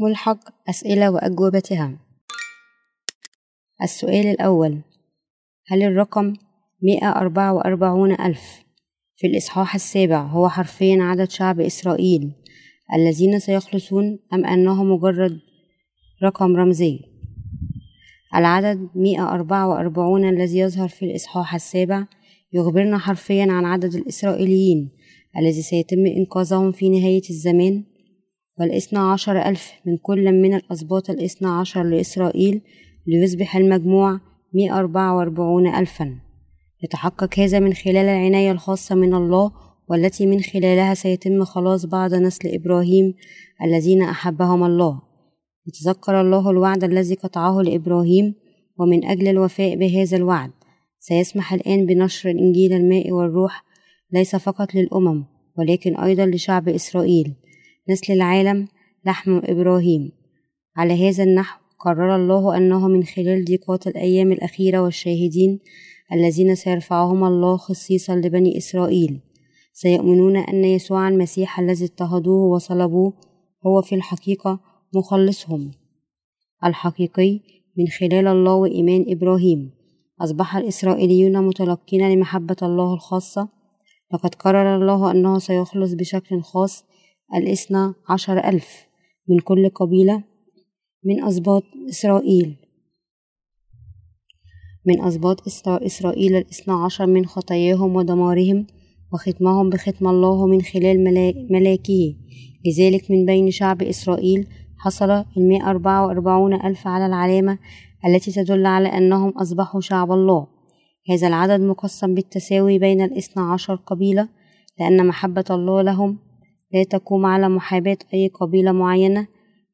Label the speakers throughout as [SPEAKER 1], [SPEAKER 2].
[SPEAKER 1] ملحق أسئلة وأجوبتها السؤال الأول هل الرقم مئة أربعة وأربعون ألف في الإصحاح السابع هو حرفيا عدد شعب إسرائيل الذين سيخلصون أم أنه مجرد رقم رمزي؟ العدد مئة أربعة وأربعون الذي يظهر في الإصحاح السابع يخبرنا حرفيا عن عدد الإسرائيليين الذي سيتم إنقاذهم في نهاية الزمان؟ والإثنى عشر ألف من كل من الأسباط الإثنى عشر لإسرائيل ليصبح المجموع مئة أربعة وأربعون ألفا. يتحقق هذا من خلال العناية الخاصة من الله والتي من خلالها سيتم خلاص بعض نسل إبراهيم الذين أحبهم الله. يتذكر الله الوعد الذي قطعه لإبراهيم ومن أجل الوفاء بهذا الوعد سيسمح الآن بنشر إنجيل الماء والروح ليس فقط للأمم ولكن أيضا لشعب إسرائيل. نسل العالم لحم إبراهيم. على هذا النحو قرر الله أنه من خلال ضيقات الأيام الأخيرة والشاهدين الذين سيرفعهم الله خصيصا لبني إسرائيل سيؤمنون أن يسوع المسيح الذي اضطهدوه وصلبوه هو في الحقيقة مخلصهم. الحقيقي من خلال الله وإيمان إبراهيم أصبح الإسرائيليون متلقين لمحبة الله الخاصة. لقد قرر الله أنه سيخلص بشكل خاص الإثنى عشر ألف من كل قبيلة من أسباط إسرائيل. من أسباط إسرائيل الإثنى عشر من خطاياهم ودمارهم وختمهم بختم الله من خلال ملاكه. لذلك من بين شعب إسرائيل حصل المئة أربعة وأربعون ألف على العلامة التي تدل على أنهم أصبحوا شعب الله. هذا العدد مقسم بالتساوي بين الإثنى عشر قبيلة لأن محبة الله لهم لا تقوم على محاباة أي قبيلة معينة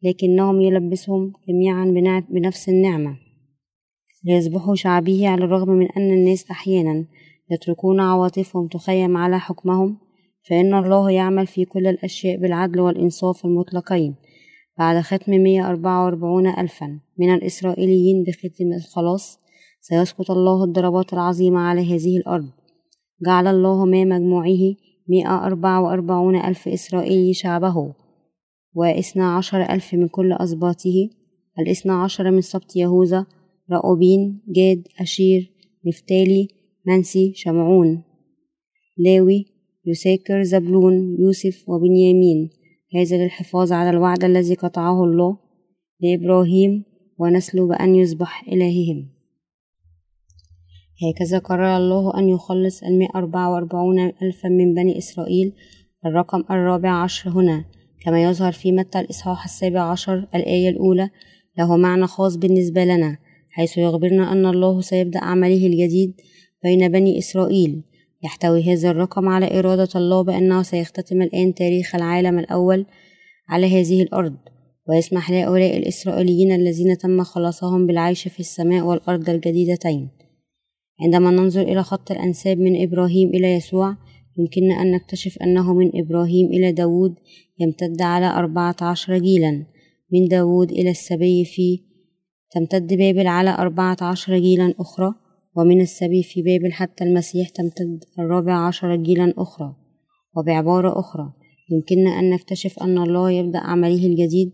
[SPEAKER 1] لكنهم يلبسهم جميعا بنفس النعمة. ليصبحوا شعبه على الرغم من أن الناس أحيانا يتركون عواطفهم تخيم على حكمهم فإن الله يعمل في كل الأشياء بالعدل والإنصاف المطلقين. بعد ختم 144 ألفا من الإسرائيليين بختم الخلاص سيسقط الله الضربات العظيمة على هذه الأرض. جعل الله ما مجموعه مئة أربعة وأربعون ألف إسرائيلي شعبه واثنى عشر ألف من كل أسباطه الاثنى عشر من سبط يهوذا رأوبين جاد أشير نفتالي منسي شمعون. لاوي يساكر زبلون يوسف وبنيامين. هذا للحفاظ على الوعد الذي قطعه الله لإبراهيم ونسله بأن يصبح إلههم. هكذا قرر الله أن يخلص المئة أربعة وأربعون ألفا من بني إسرائيل الرقم الرابع عشر هنا. كما يظهر في متى الإصحاح السابع عشر الآية الأولى له معنى خاص بالنسبة لنا حيث يخبرنا أن الله سيبدأ عمله الجديد بين بني إسرائيل. يحتوي هذا الرقم على إرادة الله بأنه سيختتم الآن تاريخ العالم الأول على هذه الأرض ويسمح لهؤلاء الإسرائيليين الذين تم خلاصهم بالعيش في السماء والأرض الجديدتين. عندما ننظر إلى خط الأنساب من إبراهيم إلى يسوع يمكننا أن نكتشف أنه من إبراهيم إلى داود يمتد على أربعة عشر جيلا. من داود إلى السبي في تمتد بابل على أربعة عشر جيلا أخرى ومن السبي في بابل حتى المسيح تمتد الرابع عشر جيلا أخرى. وبعبارة أخرى يمكننا أن نكتشف أن الله يبدأ عمله الجديد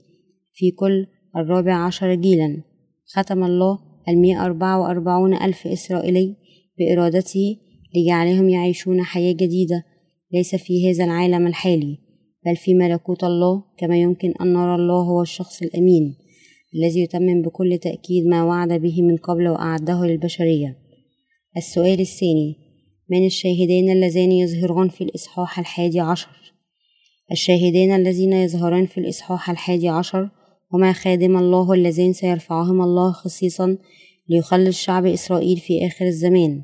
[SPEAKER 1] في كل الرابع عشر جيلا. ختم الله المئة أربعة وأربعون ألف إسرائيلي بإرادته لجعلهم يعيشون حياة جديدة ليس في هذا العالم الحالي بل في ملكوت الله كما يمكن أن نرى الله هو الشخص الأمين الذي يتمم بكل تأكيد ما وعد به من قبل وأعده للبشرية. السؤال الثاني من الشاهدين اللذان يظهران في الإصحاح الحادي عشر؟ الشاهدين الذين يظهران في الإصحاح الحادي عشر هما خادم الله اللذين سيرفعهما الله خصيصا ليخلص شعب إسرائيل في آخر الزمان.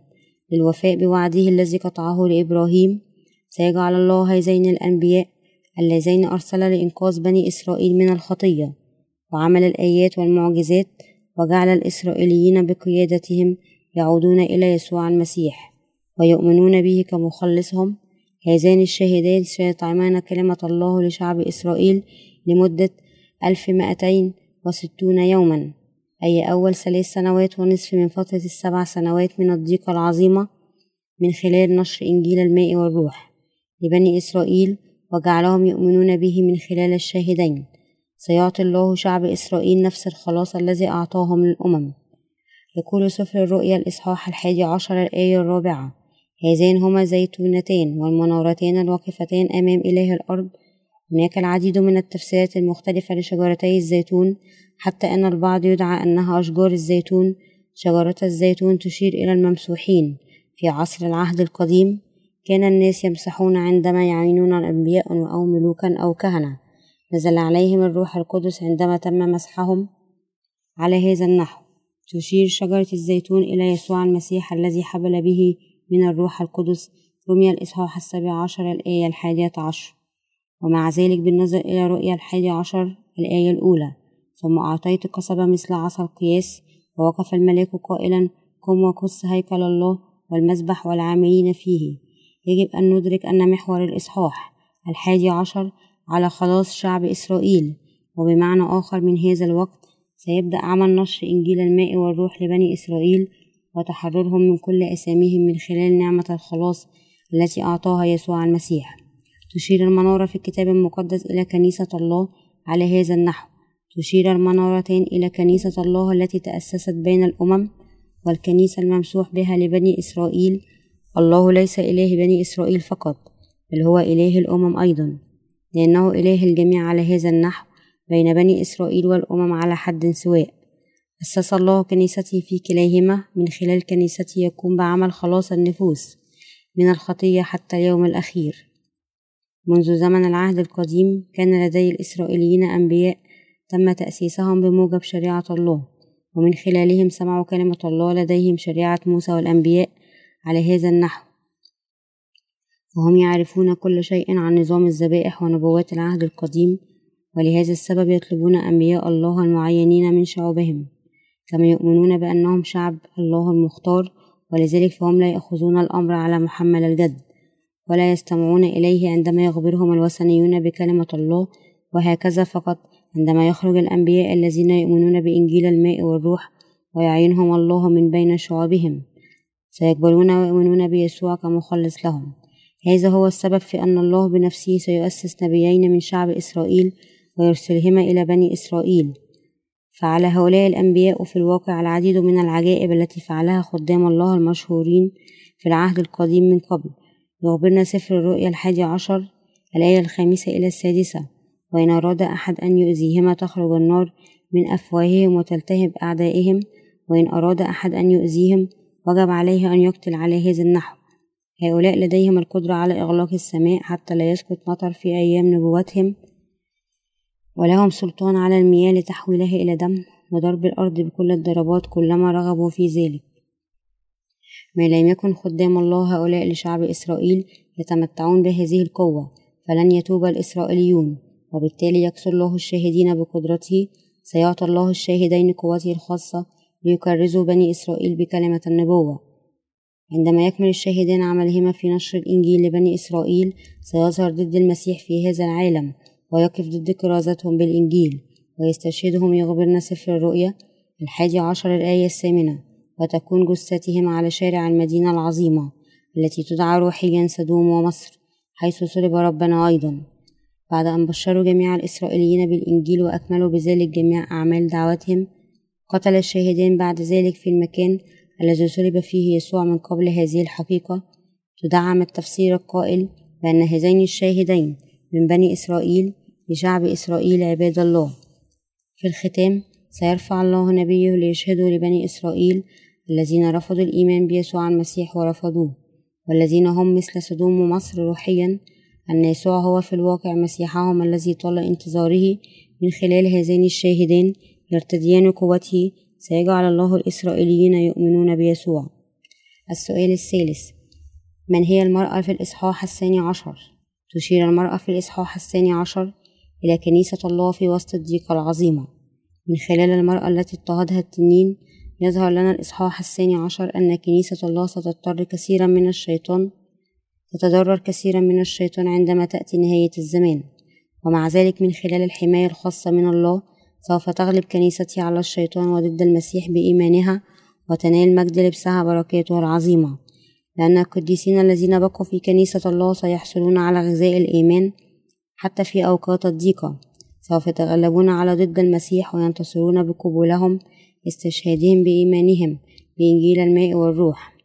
[SPEAKER 1] للوفاء بوعده الذي قطعه لإبراهيم سيجعل الله هذين الأنبياء اللذين أرسل لإنقاذ بني إسرائيل من الخطية. وعمل الآيات والمعجزات وجعل الإسرائيليين بقيادتهم يعودون إلى يسوع المسيح ويؤمنون به كمخلصهم. هذان الشاهدان سيطعمان كلمة الله لشعب إسرائيل لمدة ألف مائتين وستون يوما. أي أول ثلاث سنوات ونصف من فترة السبع سنوات من الضيقة العظيمة من خلال نشر إنجيل الماء والروح لبني إسرائيل وجعلهم يؤمنون به من خلال الشاهدين. سيعطي الله شعب إسرائيل نفس الخلاص الذي أعطاهم للأمم. يقول سفر الرؤيا الإصحاح الحادي عشر الآية الرابعة هذين هما زيتونتان والمنارتان الواقفتان أمام إله الأرض هناك العديد من التفسيرات المختلفة لشجرتي الزيتون حتى أن البعض يدعى أنها أشجار الزيتون شجرة الزيتون تشير إلى الممسوحين في عصر العهد القديم. كان الناس يمسحون عندما يعينون الأنبياء أو ملوكا أو كهنة. نزل عليهم الروح القدس عندما تم مسحهم على هذا النحو. تشير شجرة الزيتون إلى يسوع المسيح الذي حبل به من الروح القدس. رمي الإصحاح السابع عشر الآية الحادية عشر. ومع ذلك بالنظر إلى رؤيا الحادي عشر الآية الأولى ثم أعطيت قصبة مثل عصا القياس ووقف الملاك قائلا قم وقص هيكل الله والمسبح والعاملين فيه يجب أن ندرك أن محور الإصحاح الحادي عشر على خلاص شعب إسرائيل وبمعنى آخر من هذا الوقت سيبدأ عمل نشر إنجيل الماء والروح لبني إسرائيل وتحررهم من كل أساميهم من خلال نعمة الخلاص التي أعطاها يسوع المسيح. تشير المنارة في الكتاب المقدس إلى كنيسة الله على هذا النحو. تشير المنارتين إلى كنيسة الله التي تأسست بين الأمم والكنيسة الممسوح بها لبني إسرائيل. الله ليس إله بني إسرائيل فقط بل هو إله الأمم أيضا. لأنه إله الجميع على هذا النحو بين بني إسرائيل والأمم على حد سواء. أسس الله كنيسته في كليهما من خلال كنيسته يقوم بعمل خلاص النفوس من الخطية حتى اليوم الأخير. منذ زمن العهد القديم كان لدي الإسرائيليين أنبياء تم تأسيسهم بموجب شريعة الله ومن خلالهم سمعوا كلمة الله لديهم شريعة موسى والأنبياء على هذا النحو. وهم يعرفون كل شيء عن نظام الذبائح ونبوات العهد القديم ولهذا السبب يطلبون أنبياء الله المعينين من شعوبهم كما يؤمنون بأنهم شعب الله المختار ولذلك فهم لا يأخذون الأمر على محمل الجد. ولا يستمعون إليه عندما يخبرهم الوثنيون بكلمة الله وهكذا فقط. عندما يخرج الأنبياء الذين يؤمنون بإنجيل الماء والروح ويعينهم الله من بين شعوبهم سيقبلون ويؤمنون بيسوع كمخلص لهم. هذا هو السبب في أن الله بنفسه سيؤسس نبيين من شعب إسرائيل ويرسلهما إلى بني إسرائيل. فعلى هؤلاء الأنبياء في الواقع العديد من العجائب التي فعلها خدام الله المشهورين في العهد القديم من قبل. يخبرنا سفر الرؤيا الحادي عشر الآية الخامسة إلى السادسة وإن أراد أحد أن يؤذيهما تخرج النار من أفواههم وتلتهب أعدائهم وإن أراد أحد أن يؤذيهم وجب عليه أن يقتل على هذا النحو هؤلاء لديهم القدرة على إغلاق السماء حتى لا يسقط مطر في أيام نبوتهم ولهم سلطان على المياه لتحويلها إلى دم وضرب الأرض بكل الضربات كلما رغبوا في ذلك. ما لم يكن خدام الله هؤلاء لشعب إسرائيل يتمتعون بهذه القوة فلن يتوب الإسرائيليون. وبالتالي يكسر الله الشاهدين بقدرته سيعطي الله الشاهدين قوته الخاصة ليكرزوا بني إسرائيل بكلمة النبوة. عندما يكمل الشاهدان عملهما في نشر الإنجيل لبني إسرائيل سيظهر ضد المسيح في هذا العالم ويقف ضد كرازتهم بالإنجيل ويستشهدهم يخبرنا سفر الرؤيا. الحادي عشر الآية الثامنة. وتكون جثتهم على شارع المدينة العظيمة التي تدعى روحيا سدوم ومصر حيث صلب ربنا أيضا. بعد أن بشروا جميع الإسرائيليين بالإنجيل وأكملوا بذلك جميع أعمال دعوتهم قتل الشاهدين بعد ذلك في المكان الذي صلب فيه يسوع من قبل هذه الحقيقة. تدعم التفسير القائل بأن هذين الشاهدين من بني إسرائيل لشعب إسرائيل عباد الله. في الختام سيرفع الله نبيه ليشهدوا لبني إسرائيل الذين رفضوا الإيمان بيسوع المسيح ورفضوه والذين هم مثل سدوم ومصر روحيا أن يسوع هو في الواقع مسيحهم الذي طال انتظاره من خلال هذين الشاهدين يرتديان قوته سيجعل الله الإسرائيليين يؤمنون بيسوع السؤال الثالث من هي المرأة في الإصحاح الثاني عشر؟ تشير المرأة في الإصحاح الثاني عشر إلى كنيسة الله في وسط الضيقة العظيمة من خلال المرأة التي اضطهدها التنين يظهر لنا الإصحاح الثاني عشر أن كنيسة الله ستضطر كثيرا من الشيطان تتضرر كثيرا من الشيطان عندما تأتي نهاية الزمان. ومع ذلك من خلال الحماية الخاصة من الله سوف تغلب كنيستي على الشيطان وضد المسيح بإيمانها وتنال مجد لبسها بركاته العظيمة. لأن القديسين الذين بقوا في كنيسة الله سيحصلون على غذاء الإيمان حتى في أوقات الضيقة. سوف يتغلبون على ضد المسيح وينتصرون بقبولهم استشهادهم بإيمانهم بإنجيل الماء والروح.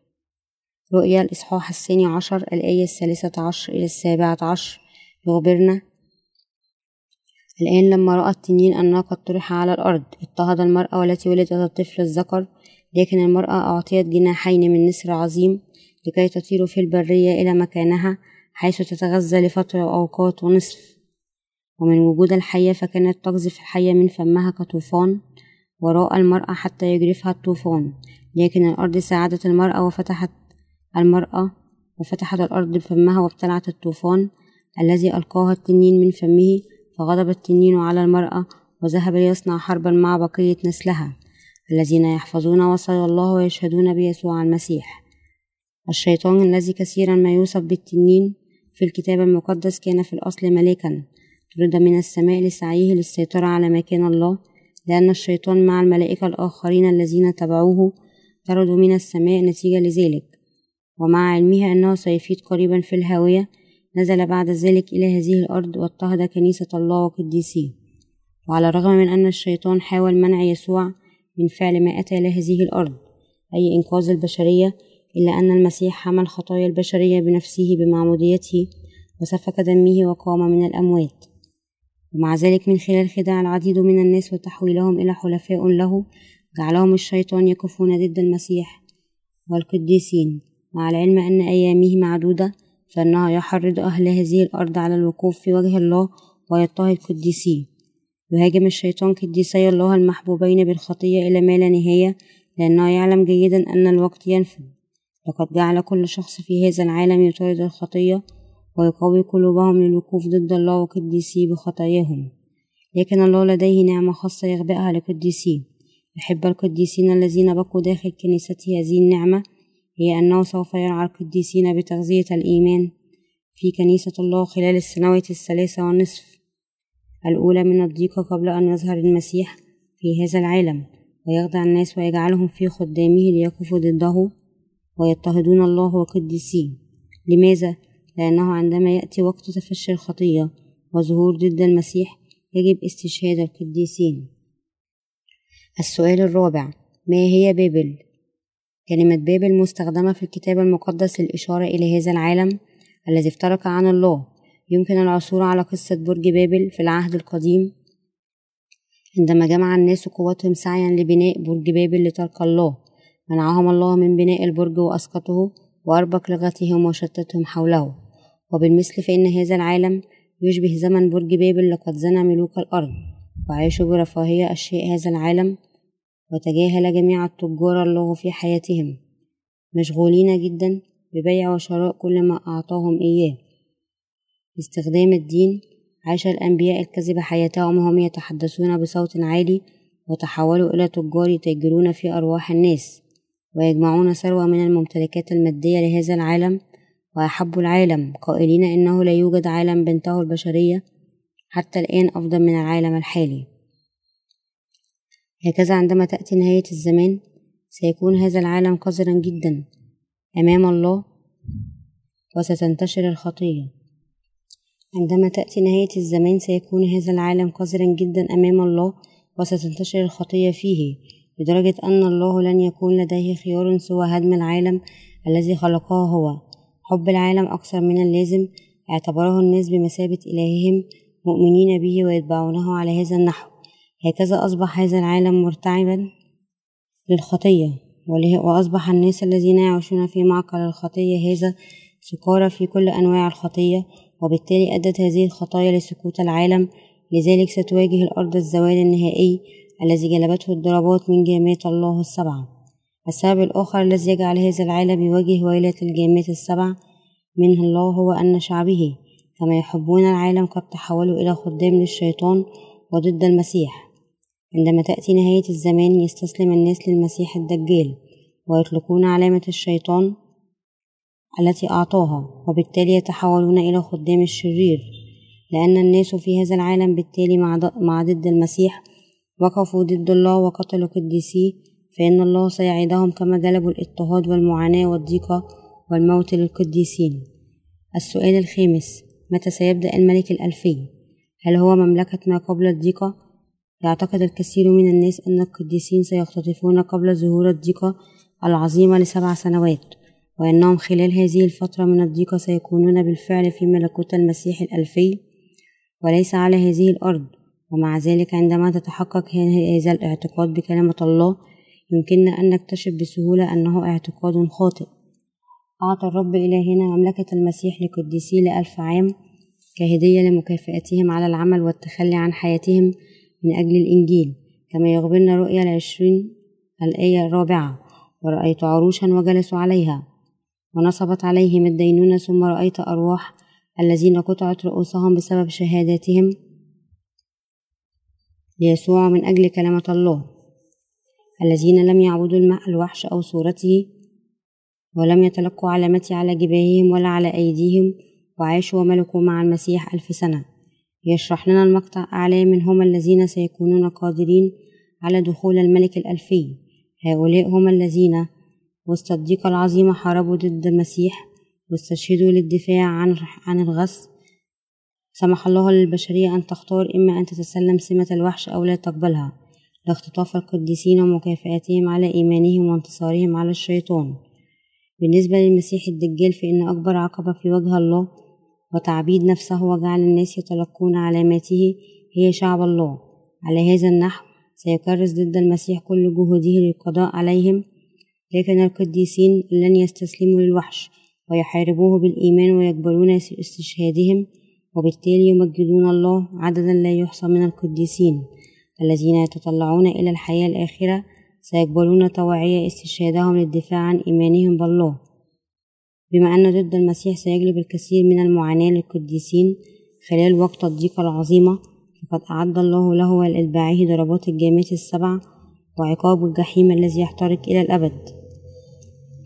[SPEAKER 1] رؤيا الإصحاح الثاني عشر الآية الثالثة عشر إلى السابعة عشر. يخبرنا الآن لما رأى التنين أنها قد طرح على الأرض اضطهد المرأة والتي ولدت الطفل الذكر لكن المرأة أعطيت جناحين من نسر عظيم لكي تطير في البرية إلى مكانها حيث تتغذى لفترة وأوقات ونصف. ومن وجود الحية فكانت تقذف الحية من فمها كطوفان. وراء المرأة حتى يجرفها الطوفان. لكن الأرض ساعدت المرأة وفتحت المرأة وفتحت الأرض بفمها وابتلعت الطوفان الذي ألقاها التنين من فمه فغضب التنين على المرأة وذهب ليصنع حربا مع بقية نسلها الذين يحفظون وصايا الله ويشهدون بيسوع المسيح. الشيطان الذي كثيرا ما يوصف بالتنين في الكتاب المقدس كان في الأصل ملكا طرد من السماء لسعيه للسيطرة على مكان الله لأن الشيطان مع الملائكة الآخرين الذين تبعوه طردوا من السماء نتيجة لذلك ومع علمها أنه سيفيد قريبا في الهاوية نزل بعد ذلك إلى هذه الأرض واضطهد كنيسة الله وقديسيه وعلى الرغم من أن الشيطان حاول منع يسوع من فعل ما أتى لهذه الأرض أي إنقاذ البشرية إلا أن المسيح حمل خطايا البشرية بنفسه بمعموديته وسفك دمه وقام من الأموات. ومع ذلك من خلال خداع العديد من الناس وتحويلهم إلى حلفاء له جعلهم الشيطان يقفون ضد المسيح والقديسين. مع العلم أن أيامه معدودة فإنه يحرض أهل هذه الأرض على الوقوف في وجه الله ويضطهد قديسيه يهاجم الشيطان قديسي الله المحبوبين بالخطية إلى ما لا نهاية لأنه يعلم جيدا أن الوقت ينفذ لقد جعل كل شخص في هذا العالم يطارد الخطية ويقوي قلوبهم للوقوف ضد الله وقديسيه بخطاياهم. لكن الله لديه نعمة خاصة يخبئها لقديسيه يحب القديسين الذين بقوا داخل كنيسته هذه النعمة هي أنه سوف يرعى القديسين بتغذية الإيمان في كنيسة الله خلال السنوات الثلاثة والنصف الأولى من الضيقة قبل أن يظهر المسيح في هذا العالم. ويخدع الناس ويجعلهم في خدامه ليقفوا ضده ويضطهدون الله وقديسيه. لماذا؟ لأنه عندما يأتي وقت تفشي الخطية وظهور ضد المسيح يجب استشهاد القديسين. السؤال الرابع ما هي بابل؟ كلمة بابل مستخدمة في الكتاب المقدس للإشارة إلى هذا العالم الذي افترق عن الله. يمكن العثور على قصة برج بابل في العهد القديم. عندما جمع الناس قوتهم سعيا لبناء برج بابل لترك الله منعهم الله من بناء البرج وأسقطه وأربك لغتهم وشتتهم حوله. وبالمثل فإن هذا العالم يشبه زمن برج بابل لقد زنى ملوك الأرض وعاشوا برفاهية أشياء هذا العالم وتجاهل جميع التجار الله في حياتهم مشغولين جدا ببيع وشراء كل ما أعطاهم إياه. باستخدام الدين عاش الأنبياء الكذب حياتهم وهم يتحدثون بصوت عالي وتحولوا إلى تجار يتاجرون في أرواح الناس ويجمعون ثروة من الممتلكات المادية لهذا العالم وأحبوا العالم. قائلين إنه لا يوجد عالم بنته البشرية حتى الآن أفضل من العالم الحالي. هكذا عندما تأتي نهاية الزمان سيكون هذا العالم قذرا جدا أمام الله وستنتشر الخطية. عندما تأتي نهاية الزمان سيكون هذا العالم قذرا جدا أمام الله وستنتشر الخطية فيه لدرجة أن الله لن يكون لديه خيار سوى هدم العالم الذي خلقه هو. حب العالم أكثر من اللازم اعتبره الناس بمثابة إلههم مؤمنين به ويتبعونه على هذا النحو. هكذا أصبح هذا العالم مرتعبا للخطية وأصبح الناس الذين يعيشون في معقل الخطية هذا سكارى في كل أنواع الخطية وبالتالي أدت هذه الخطايا لسقوط العالم. لذلك ستواجه الأرض الزوال النهائي الذي جلبته الضربات من جامات الله السبعة. السبب الآخر الذي يجعل هذا العالم يواجه ويلة الجامات السبع منه الله هو أن شعبه كما يحبون العالم قد تحولوا إلى خدام للشيطان وضد المسيح. عندما تأتي نهاية الزمان يستسلم الناس للمسيح الدجال ويطلقون علامة الشيطان التي أعطاها وبالتالي يتحولون إلى خدام الشرير لأن الناس في هذا العالم بالتالي مع ضد المسيح وقفوا ضد الله وقتلوا قديسيه فإن الله سيعيدهم كما جلبوا الاضطهاد والمعاناة والضيقة والموت للقديسين السؤال الخامس متى سيبدأ الملك الألفي؟ هل هو مملكة ما قبل الضيقة؟ يعتقد الكثير من الناس أن القديسين سيختطفون قبل ظهور الضيقة العظيمة لسبع سنوات وأنهم خلال هذه الفترة من الضيقة سيكونون بالفعل في ملكوت المسيح الألفي وليس على هذه الأرض ومع ذلك عندما تتحقق هذا الاعتقاد بكلمة الله يمكننا أن نكتشف بسهولة أنه اعتقاد خاطئ. أعطى الرب إلهنا مملكة المسيح لقديسي لألف عام كهدية لمكافأتهم على العمل والتخلي عن حياتهم من أجل الإنجيل كما يخبرنا رؤيا العشرين الآية الرابعة ورأيت عروشا وجلسوا عليها ونصبت عليهم الدينونة ثم رأيت أرواح الذين قطعت رؤوسهم بسبب شهاداتهم. ليسوع من أجل كلمة الله. الذين لم يعبدوا الماء الوحش أو صورته ولم يتلقوا علامتي على جباههم ولا على أيديهم وعاشوا وملكوا مع المسيح ألف سنة. يشرح لنا المقطع أعلام هم الذين سيكونون قادرين على دخول الملك الألفي. هؤلاء هم الذين وسط الضيقة العظيمة حاربوا ضد المسيح واستشهدوا للدفاع عن عن الغصب. سمح الله للبشرية أن تختار إما أن تتسلم سمة الوحش أو لا تقبلها. لاختطاف القديسين ومكافآتهم على إيمانهم وانتصارهم على الشيطان. بالنسبة للمسيح الدجال فإن أكبر عقبة في وجه الله وتعبيد نفسه وجعل الناس يتلقون علاماته هي شعب الله. على هذا النحو سيكرس ضد المسيح كل جهوده للقضاء عليهم لكن القديسين لن يستسلموا للوحش ويحاربوه بالإيمان ويقبلون استشهادهم وبالتالي يمجدون الله عددا لا يحصى من القديسين. الذين يتطلعون إلى الحياة الآخرة سيقبلون طواعية استشهادهم للدفاع عن إيمانهم بالله. بما أن ضد المسيح سيجلب الكثير من المعاناة للقديسين خلال وقت الضيقة العظيمة فقد أعد الله له ولإتباعه ضربات الجامات السبع وعقاب الجحيم الذي يحترق إلى الأبد.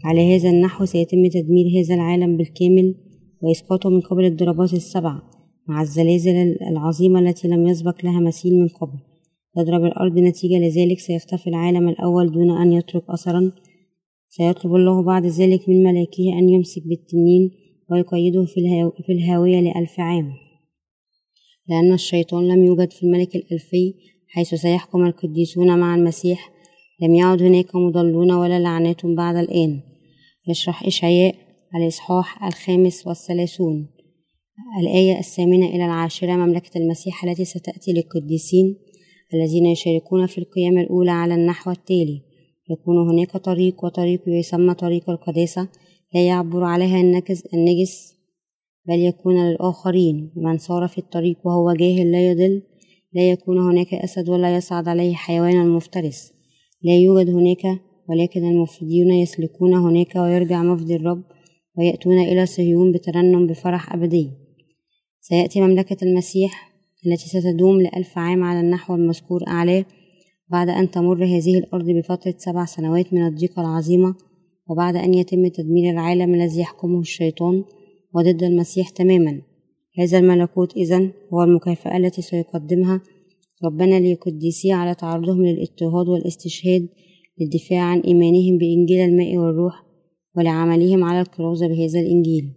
[SPEAKER 1] على هذا النحو سيتم تدمير هذا العالم بالكامل وإسقاطه من قبل الضربات السبع مع الزلازل العظيمة التي لم يسبق لها مثيل من قبل. تضرب الأرض نتيجة لذلك سيختفي العالم الأول دون أن يترك أثرا. سيطلب الله بعد ذلك من ملاكه أن يمسك بالتنين ويقيده في, الهاو في الهاوية لألف عام. لأن الشيطان لم يوجد في الملك الألفي حيث سيحكم القديسون مع المسيح. لم يعد هناك مضلون ولا لعنات بعد الآن. يشرح إشعياء الإصحاح الخامس والثلاثون. الآية الثامنة إلى العاشرة مملكة المسيح التي ستأتي للقديسين. الذين يشاركون في القيامة الأولى على النحو التالي. يكون هناك طريق وطريق يسمى طريق القداسة لا يعبر عليها النجس بل يكون للآخرين. من صار في الطريق وهو جاهل لا يضل. لا يكون هناك أسد ولا يصعد عليه حيوان مفترس. لا يوجد هناك ولكن المفيدون يسلكون هناك ويرجع مفدي الرب ويأتون إلى صهيون بترنم بفرح أبدي. سيأتي مملكة المسيح التي ستدوم لألف عام على النحو المذكور أعلاه بعد أن تمر هذه الأرض بفترة سبع سنوات من الضيقة العظيمة وبعد أن يتم تدمير العالم الذي يحكمه الشيطان وضد المسيح تماما هذا الملكوت إذن هو المكافأة التي سيقدمها ربنا لقديسيه على تعرضهم للاضطهاد والاستشهاد للدفاع عن إيمانهم بإنجيل الماء والروح ولعملهم على الكرازة بهذا الإنجيل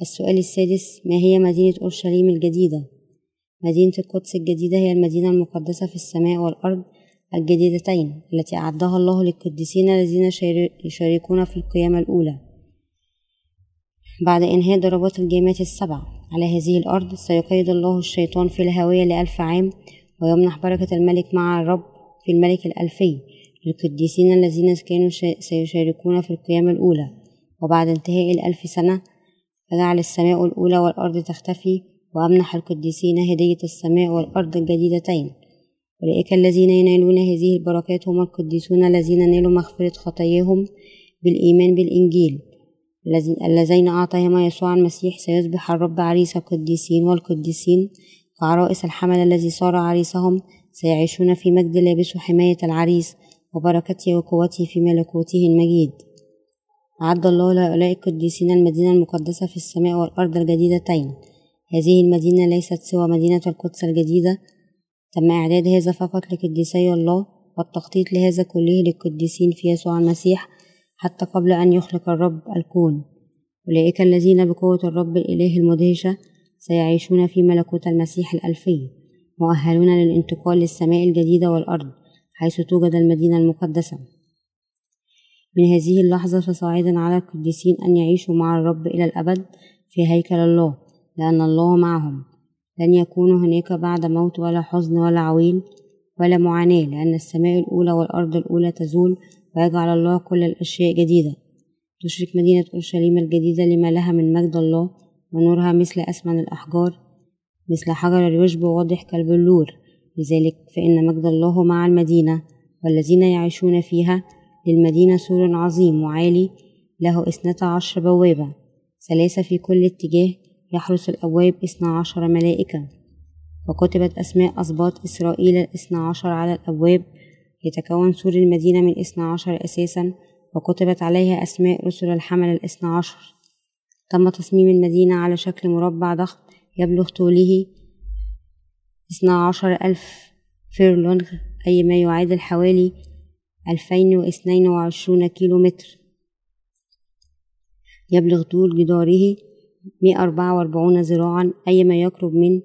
[SPEAKER 1] السؤال السادس ما هي مدينة أورشليم الجديدة؟ مدينة القدس الجديدة هي المدينة المقدسة في السماء والأرض الجديدتين التي أعدها الله للقديسين الذين يشاركون في القيامة الأولى. بعد إنهاء ضربات الجامات السبع على هذه الأرض سيقيد الله الشيطان في الهاوية لألف عام ويمنح بركة الملك مع الرب في الملك الألفي للقديسين الذين كانوا سيشاركون في القيامة الأولى. وبعد انتهاء الألف سنة فجعل السماء الأولى والأرض تختفي وأمنح القديسين هدية السماء والأرض الجديدتين. أولئك الذين ينالون هذه البركات هم القديسون الذين نالوا مغفرة خطاياهم بالإيمان بالإنجيل. اللذين أعطاهما يسوع المسيح سيصبح الرب عريس القديسين والقديسين. كعرائس الحمل الذي صار عريسهم سيعيشون في مجد لابسوا حماية العريس وبركته وقوته في ملكوته المجيد. أعد الله لهؤلاء القديسين المدينة المقدسة في السماء والأرض الجديدتين. هذه المدينة ليست سوى مدينة القدس الجديدة. تم إعداد هذا فقط لقديسي الله والتخطيط لهذا كله للقديسين في يسوع المسيح حتى قبل أن يخلق الرب الكون. أولئك الذين بقوة الرب الإله المدهشة سيعيشون في ملكوت المسيح الألفي مؤهلون للانتقال للسماء الجديدة والأرض حيث توجد المدينة المقدسة. من هذه اللحظة فصاعدا على القديسين أن يعيشوا مع الرب إلى الأبد في هيكل الله. لأن الله معهم. لن يكون هناك بعد موت ولا حزن ولا عويل ولا معاناة لأن السماء الأولى والأرض الأولى تزول ويجعل الله كل الأشياء جديدة. تشرك مدينة أورشليم الجديدة لما لها من مجد الله ونورها مثل أثمن الأحجار مثل حجر الوشب واضح كالبلور لذلك فإن مجد الله مع المدينة والذين يعيشون فيها للمدينة سور عظيم وعالي له اثنتا عشر بوابة ثلاثة في كل اتجاه يحرس الأبواب اثنا عشر ملائكة. وكتبت أسماء أسباط إسرائيل الاثنى عشر على الأبواب يتكون سور المدينة من اثنى عشر أساسا وكتبت عليها أسماء رسل الحمل الاثنى عشر. تم تصميم المدينة على شكل مربع ضخم يبلغ طوله اثنى عشر ألف فيرلونغ أي ما يعادل حوالي ألفين واثنين وعشرون كيلو متر يبلغ طول جداره مئة أربعة وأربعون ذراعا أي ما يقرب من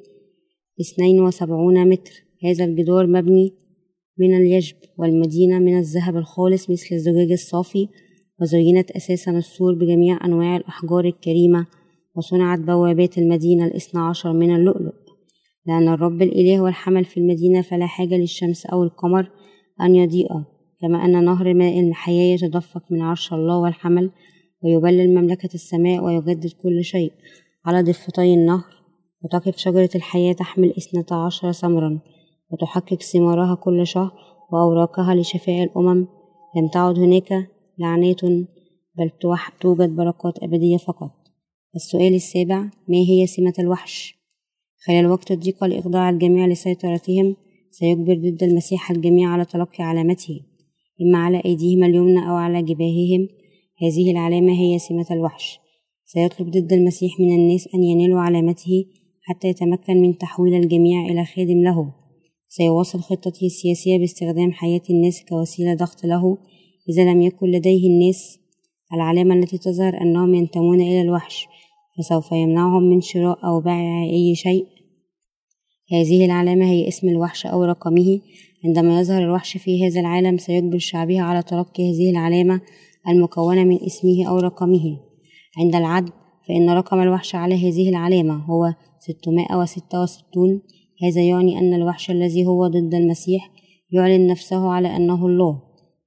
[SPEAKER 1] اثنين وسبعون متر. هذا الجدار مبني من اليجب والمدينة من الذهب الخالص مثل الزجاج الصافي وزينت أساسا السور بجميع أنواع الأحجار الكريمة وصنعت بوابات المدينة الاثنى عشر من اللؤلؤ. لأن الرب الإله والحمل في المدينة فلا حاجة للشمس أو القمر أن يضيئا كما أن نهر ماء الحياة يتدفق من عرش الله والحمل ويبلل مملكة السماء ويجدد كل شيء. على ضفتي النهر وتقف شجرة الحياة تحمل اثنتا عشر ثمرا وتحقق ثمارها كل شهر وأوراقها لشفاء الأمم. لم تعد هناك لعنات بل توجد بركات أبدية فقط. السؤال السابع ما هي سمة الوحش؟ خلال وقت الضيقة لإخضاع الجميع لسيطرتهم سيجبر ضد المسيح الجميع على تلقي علامته. إما على أيديهم اليمنى أو على جباههم هذه العلامة هي سمة الوحش. سيطلب ضد المسيح من الناس أن ينالوا علامته حتى يتمكن من تحويل الجميع إلى خادم له. سيواصل خطته السياسية باستخدام حياة الناس كوسيلة ضغط له. إذا لم يكن لديه الناس العلامة التي تظهر أنهم ينتمون إلى الوحش فسوف يمنعهم من شراء أو بيع أي شيء. هذه العلامة هي اسم الوحش أو رقمه. عندما يظهر الوحش في هذا العالم سيجبر شعبه على تلقي هذه العلامة المكونة من اسمه أو رقمه. عند العد فإن رقم الوحش على هذه العلامة هو 666 هذا يعني أن الوحش الذي هو ضد المسيح يعلن نفسه على أنه الله.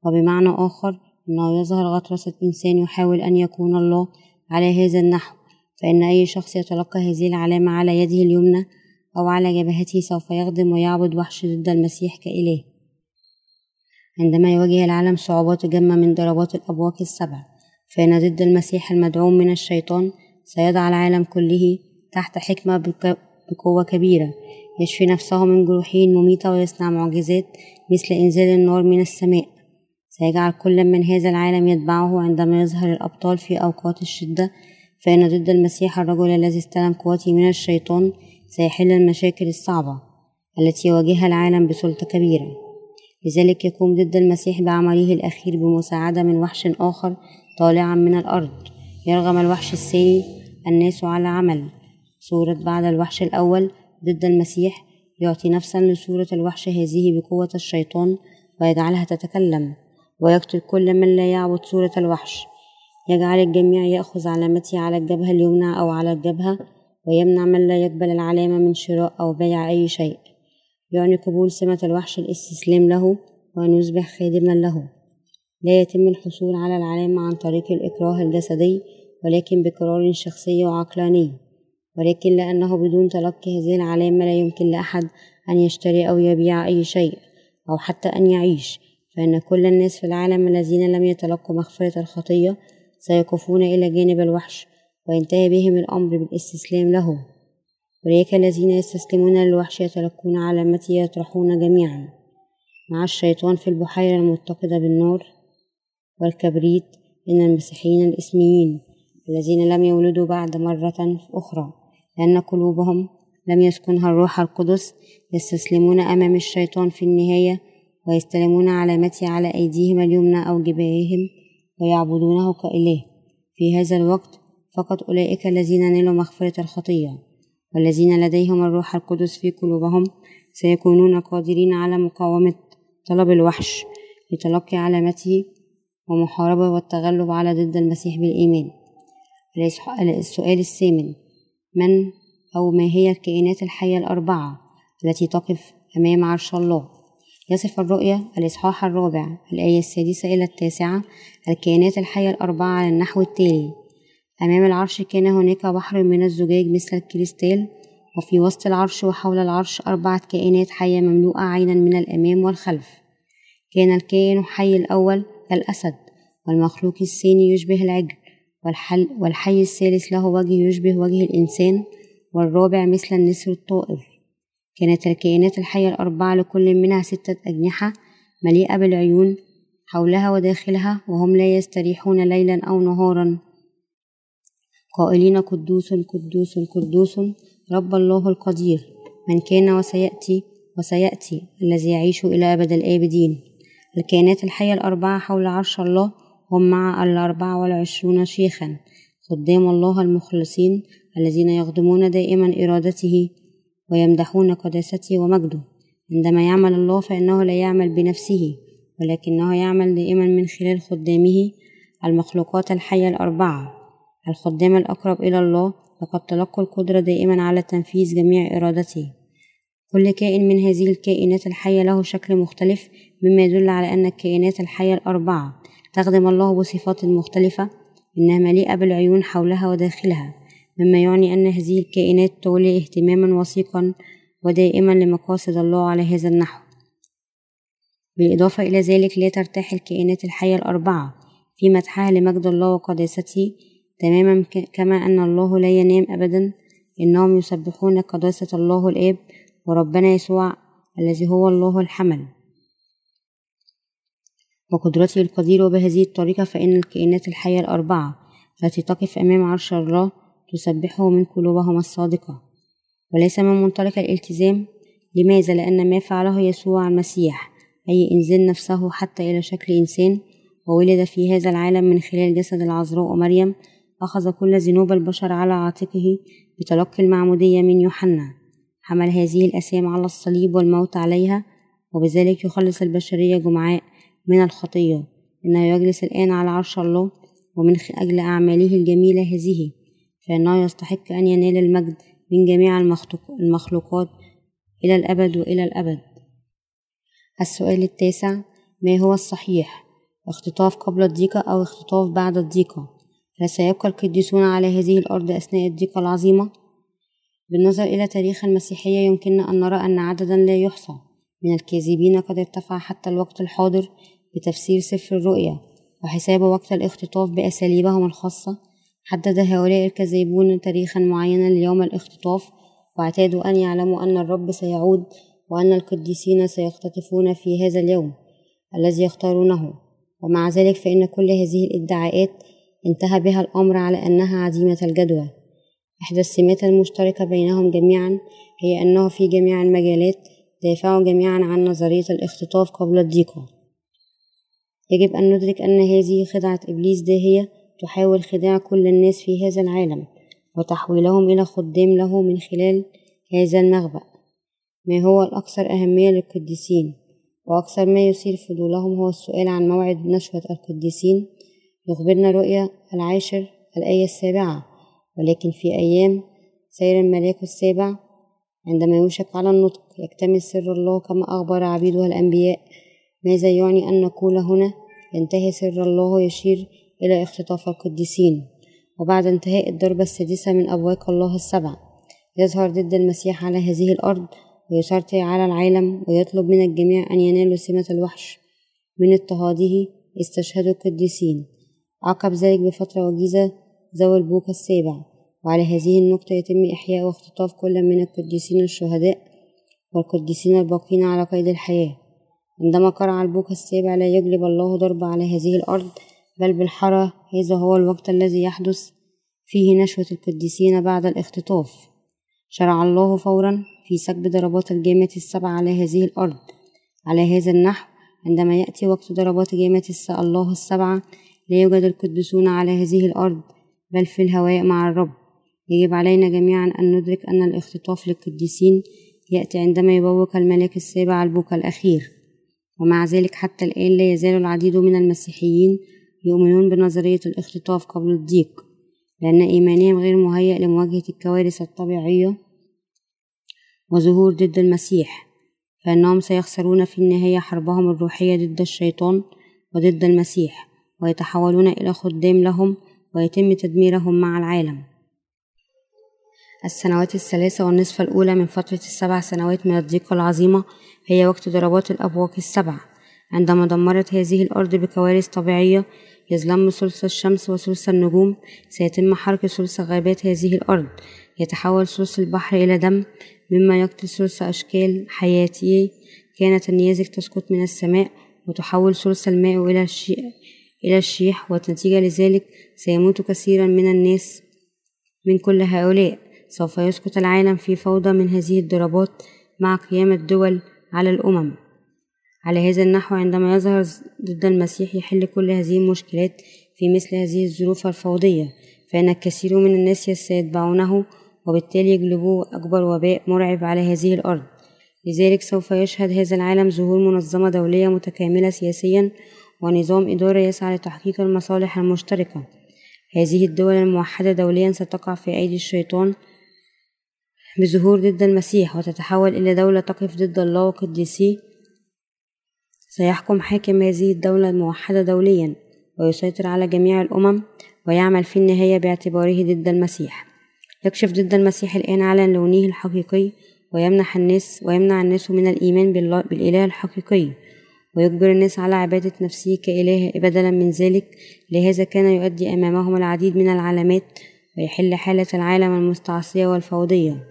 [SPEAKER 1] وبمعنى آخر أنه يظهر غطرسة إنسان يحاول أن يكون الله على هذا النحو. فإن أي شخص يتلقى هذه العلامة على يده اليمنى أو على جبهته سوف يخدم ويعبد وحش ضد المسيح كإله. عندما يواجه العالم صعوبات جمة من ضربات الأبواق السبع فإن ضد المسيح المدعوم من الشيطان سيضع العالم كله تحت حكمة بقوة كبيرة يشفي نفسه من جروحه المميتة ويصنع معجزات مثل إنزال النار من السماء. سيجعل كل من هذا العالم يتبعه عندما يظهر الأبطال في أوقات الشدة. فإن ضد المسيح الرجل الذي استلم قوته من الشيطان سيحل المشاكل الصعبة التي يواجهها العالم بسلطة كبيرة. لذلك يقوم ضد المسيح بعمله الأخير بمساعدة من وحش آخر طالعا من الأرض. يرغم الوحش الثاني الناس على عمل. صورة بعد الوحش الأول ضد المسيح يعطي نفسا لصورة الوحش هذه بقوة الشيطان ويجعلها تتكلم ويقتل كل من لا يعبد صورة الوحش. يجعل الجميع يأخذ علامته على الجبهة اليمنى أو على الجبهة ويمنع من لا يقبل العلامة من شراء أو بيع أي شيء. يعني قبول سمة الوحش الاستسلام له وأن يصبح خادما له. لا يتم الحصول على العلامة عن طريق الإكراه الجسدي ولكن بقرار شخصي وعقلاني. ولكن لأنه بدون تلقي هذه العلامة لا يمكن لأحد أن يشتري أو يبيع أي شيء أو حتى أن يعيش. فإن كل الناس في العالم الذين لم يتلقوا مغفرة الخطية سيقفون إلى جانب الوحش وينتهي بهم الأمر بالاستسلام له. أولئك الذين يستسلمون للوحش يتلقون علامته يطرحون جميعا مع الشيطان في البحيرة المتقدة بالنار والكبريت من المسيحيين الإسميين الذين لم يولدوا بعد مرة أخرى لأن قلوبهم لم يسكنها الروح القدس يستسلمون أمام الشيطان في النهاية ويستلمون علامته على أيديهم اليمنى أو جباههم ويعبدونه كإله. في هذا الوقت فقط أولئك الذين نالوا مغفرة الخطية والذين لديهم الروح القدس في قلوبهم سيكونون قادرين على مقاومة طلب الوحش لتلقي علامته ومحاربة والتغلب على ضد المسيح بالإيمان. السؤال الثامن من أو ما هي الكائنات الحية الأربعة التي تقف أمام عرش الله؟ يصف الرؤيا الإصحاح الرابع الآية السادسة إلى التاسعة الكائنات الحية الأربعة على النحو التالي. أمام العرش كان هناك بحر من الزجاج مثل الكريستال وفي وسط العرش وحول العرش أربعة كائنات حية مملوءة عينا من الأمام والخلف. كان الكائن الحي الأول كالأسد والمخلوق الثاني يشبه العجل والحل والحي الثالث له وجه يشبه وجه الإنسان والرابع مثل النسر الطائر. كانت الكائنات الحية الأربعة لكل منها ستة أجنحة مليئة بالعيون حولها وداخلها وهم لا يستريحون ليلا أو نهارا. قائلين قدوس قدوس قدوس رب الله القدير من كان وسيأتي وسيأتي الذي يعيش إلى أبد الآبدين. الكائنات الحية الأربعة حول عرش الله هم مع الأربعة والعشرون شيخا. خدام الله المخلصين الذين يخدمون دائما إرادته ويمدحون قداسته ومجده. عندما يعمل الله فإنه لا يعمل بنفسه ولكنه يعمل دائما من خلال خدامه المخلوقات الحية الأربعة. الخدام الأقرب إلى الله لقد تلقوا القدرة دائما على تنفيذ جميع إرادته. كل كائن من هذه الكائنات الحية له شكل مختلف مما يدل على أن الكائنات الحية الأربعة. تخدم الله بصفات مختلفة إنها مليئة بالعيون حولها وداخلها مما يعني أن هذه الكائنات تولي اهتماما وثيقا ودائما لمقاصد الله على هذا النحو. بالإضافة إلى ذلك لا ترتاح الكائنات الحية الأربعة في مدحها لمجد الله وقداسته تماما كما أن الله لا ينام أبدا إنهم يسبحون قداسة الله الآب وربنا يسوع الذي هو الله الحمل وقدرته القديرة بهذه الطريقة فإن الكائنات الحية الأربعة التي تقف أمام عرش الله تسبحه من قلوبهم الصادقة وليس من منطلق الالتزام لماذا؟ لأن ما فعله يسوع المسيح أي إنزال نفسه حتى إلى شكل إنسان وولد في هذا العالم من خلال جسد العذراء ومريم أخذ كل ذنوب البشر على عاتقه بتلقي المعمودية من يوحنا. حمل هذه الأسام على الصليب والموت عليها وبذلك يخلص البشرية جمعاء من الخطية. إنه يجلس الآن على عرش الله ومن أجل أعماله الجميلة هذه. فإنه يستحق أن ينال المجد من جميع المخلوقات إلى الأبد وإلى الأبد. السؤال التاسع ما هو الصحيح؟ اختطاف قبل الضيقة أو اختطاف بعد الضيقة؟ هل سيبقى القديسون على هذه الأرض أثناء الضيقة العظيمة؟ بالنظر إلى تاريخ المسيحية يمكننا أن نرى أن عددا لا يحصى من الكاذبين قد ارتفع حتى الوقت الحاضر بتفسير سفر الرؤيا وحساب وقت الاختطاف بأساليبهم الخاصة حدد هؤلاء الكاذبون تاريخا معينا ليوم الاختطاف واعتادوا أن يعلموا أن الرب سيعود وأن القديسين سيختطفون في هذا اليوم الذي يختارونه ومع ذلك فإن كل هذه الإدعاءات انتهى بها الأمر على أنها عديمة الجدوى. إحدى السمات المشتركة بينهم جميعا هي أنه في جميع المجالات دافعوا جميعا عن نظرية الاختطاف قبل الضيقة يجب أن ندرك أن هذه خدعة إبليس داهية تحاول خداع كل الناس في هذا العالم وتحويلهم إلى خدام له من خلال هذا المغبأ. ما هو الأكثر أهمية للقديسين وأكثر ما يثير فضولهم هو السؤال عن موعد نشوة القديسين؟ يخبرنا رؤيا العاشر الآية السابعة ولكن في أيام سير الملاك السابع عندما يوشك على النطق يكتمل سر الله كما أخبر عبيده الأنبياء ماذا يعني أن نقول هنا؟ ينتهي سر الله يشير إلى اختطاف القديسين وبعد انتهاء الضربة السادسة من أبواق الله السبع يظهر ضد المسيح على هذه الأرض ويسيطر على العالم ويطلب من الجميع أن ينالوا سمة الوحش من اضطهاده استشهدوا القديسين. عقب ذلك بفترة وجيزة ذوي البوكة السابع. وعلى هذه النقطة يتم إحياء واختطاف كل من القديسين الشهداء والقديسين الباقين على قيد الحياة. عندما قرع البوكة السابع لا يجلب الله ضرب على هذه الأرض بل بالحرى هذا هو الوقت الذي يحدث فيه نشوة القديسين بعد الاختطاف. شرع الله فورا في سكب ضربات الجامة السبع على هذه الأرض. على هذا النحو عندما يأتي وقت ضربات جامة الله السبعة لا يوجد القديسون على هذه الأرض بل في الهواء مع الرب. يجب علينا جميعا أن ندرك أن الاختطاف للقديسين يأتي عندما يبوك الملاك السابع البوك الأخير. ومع ذلك حتى الآن لا يزال العديد من المسيحيين يؤمنون بنظرية الاختطاف قبل الضيق لأن إيمانهم غير مهيأ لمواجهة الكوارث الطبيعية وظهور ضد المسيح فإنهم سيخسرون في النهاية حربهم الروحية ضد الشيطان وضد المسيح. ويتحولون إلى خدام لهم ويتم تدميرهم مع العالم. السنوات الثلاثة والنصف الأولى من فترة السبع سنوات من الضيقة العظيمة هي وقت ضربات الأبواق السبع. عندما دمرت هذه الأرض بكوارث طبيعية يظلم ثلث الشمس وثلث النجوم سيتم حرق ثلث غابات هذه الأرض. يتحول ثلث البحر إلى دم مما يقتل ثلث أشكال حياتية كانت النيازك تسقط من السماء وتحول ثلث الماء إلى الشيء إلى الشيح وتنتيجة لذلك سيموت كثيرا من الناس من كل هؤلاء. سوف يسقط العالم في فوضى من هذه الضربات مع قيام الدول على الأمم. على هذا النحو عندما يظهر ضد المسيح يحل كل هذه المشكلات في مثل هذه الظروف الفوضية فإن الكثير من الناس سيتبعونه وبالتالي يجلبوا أكبر وباء مرعب على هذه الأرض. لذلك سوف يشهد هذا العالم ظهور منظمة دولية متكاملة سياسيا ونظام إدارة يسعى لتحقيق المصالح المشتركة. هذه الدول الموحدة دوليا ستقع في أيدي الشيطان بظهور ضد المسيح وتتحول إلى دولة تقف ضد الله وقديسيه سيحكم حاكم هذه الدولة الموحدة دوليا ويسيطر على جميع الأمم ويعمل في النهاية باعتباره ضد المسيح. يكشف ضد المسيح الآن على لونه الحقيقي ويمنح الناس ويمنع الناس من الإيمان بالإله الحقيقي. ويجبر الناس على عبادة نفسه كإله بدلا من ذلك لهذا كان يؤدي أمامهم العديد من العلامات ويحل حالة العالم المستعصية والفوضية.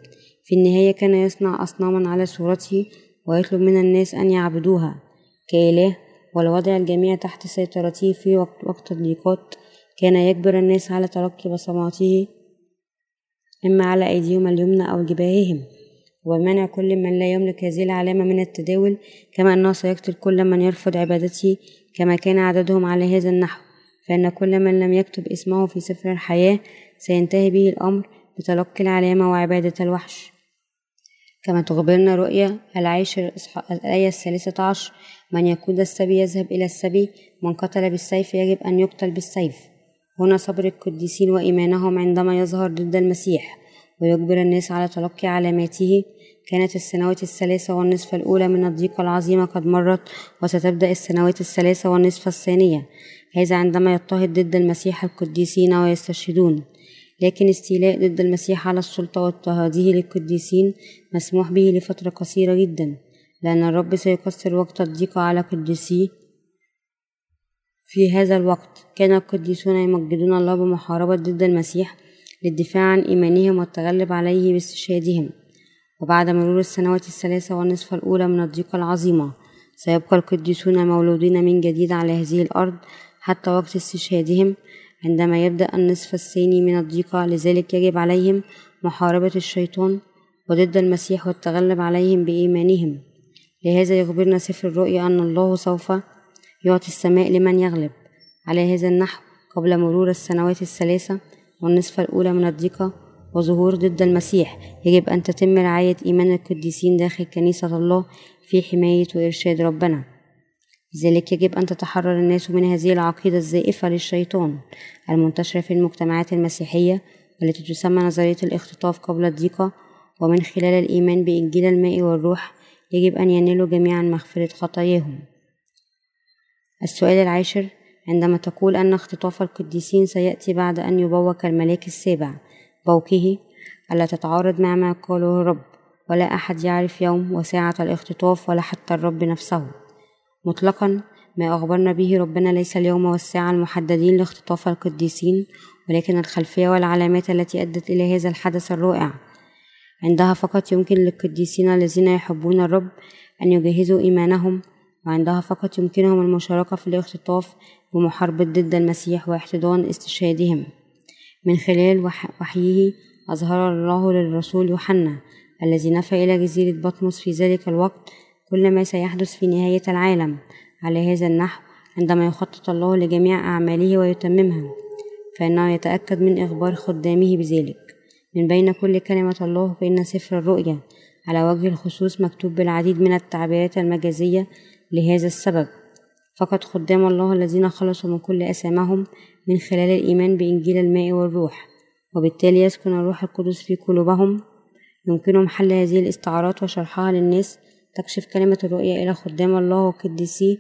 [SPEAKER 1] في النهاية كان يصنع أصناما على صورته ويطلب من الناس أن يعبدوها كإله والوضع الجميع تحت سيطرته في وقت, وقت الضيقات. كان يجبر الناس على تلقي بصماته إما على أيديهم اليمنى أو جباههم. ومنع كل من لا يملك هذه العلامة من التداول كما أنه سيقتل كل من يرفض عبادته كما كان عددهم على هذا النحو. فإن كل من لم يكتب اسمه في سفر الحياة سينتهي به الأمر بتلقي العلامة وعبادة الوحش. كما تخبرنا رؤيا العاشر الآية الثالثة عشر من يقود السبي يذهب إلى السبي من قتل بالسيف يجب أن يقتل بالسيف. هنا صبر القديسين وإيمانهم عندما يظهر ضد المسيح. ويجبر الناس على تلقي علاماته. كانت السنوات الثلاثة والنصف الأولى من الضيقة العظيمة قد مرت وستبدأ السنوات الثلاثة والنصف الثانية. هذا عندما يضطهد ضد المسيح القديسين ويستشهدون. لكن استيلاء ضد المسيح على السلطة واضطهاده للقديسين مسموح به لفترة قصيرة جدا. لأن الرب سيقصر وقت الضيقة على قديسيه في هذا الوقت كان القديسون يمجدون الله بمحاربة ضد المسيح للدفاع عن إيمانهم والتغلب عليه باستشهادهم. وبعد مرور السنوات الثلاثة والنصف الأولى من الضيقة العظيمة سيبقى القديسون مولودين من جديد على هذه الأرض حتى وقت استشهادهم عندما يبدأ النصف الثاني من الضيقة لذلك يجب عليهم محاربة الشيطان وضد المسيح والتغلب عليهم بإيمانهم. لهذا يخبرنا سفر الرؤيا أن الله سوف يعطي السماء لمن يغلب. على هذا النحو قبل مرور السنوات الثلاثة والنصف الأولى من الضيقة وظهور ضد المسيح. يجب أن تتم رعاية إيمان القديسين داخل كنيسة الله في حماية وإرشاد ربنا. لذلك يجب أن تتحرر الناس من هذه العقيدة الزائفة للشيطان المنتشرة في المجتمعات المسيحية والتي تسمى نظرية الاختطاف قبل الضيقة ومن خلال الإيمان بإنجيل الماء والروح يجب أن ينالوا جميعا مغفرة خطاياهم. السؤال العاشر عندما تقول أن اختطاف القديسين سيأتي بعد أن يبوك الملاك السابع. بوكه. ألا تتعارض مع ما قاله الرب. ولا أحد يعرف يوم وساعة الاختطاف ولا حتى الرب نفسه. مطلقا ما أخبرنا به ربنا ليس اليوم والساعة المحددين لاختطاف القديسين ولكن الخلفية والعلامات التي أدت إلى هذا الحدث الرائع. عندها فقط يمكن للقديسين الذين يحبون الرب أن يجهزوا إيمانهم وعندها فقط يمكنهم المشاركة في الاختطاف بمحاربة ضد المسيح واحتضان استشهادهم. من خلال وحيه أظهر الله للرسول يوحنا الذي نفى إلى جزيرة بطمس في ذلك الوقت كل ما سيحدث في نهاية العالم. على هذا النحو عندما يخطط الله لجميع أعماله ويتممها فإنه يتأكد من إخبار خدامه بذلك. من بين كل كلمة الله فإن سفر الرؤيا على وجه الخصوص مكتوب بالعديد من التعبيرات المجازية لهذا السبب. فقد خدام الله الذين خلصوا من كل أسامهم من خلال الإيمان بإنجيل الماء والروح وبالتالي يسكن الروح القدس في قلوبهم يمكنهم حل هذه الاستعارات وشرحها للناس تكشف كلمة الرؤيا إلى خدام الله وقديسيه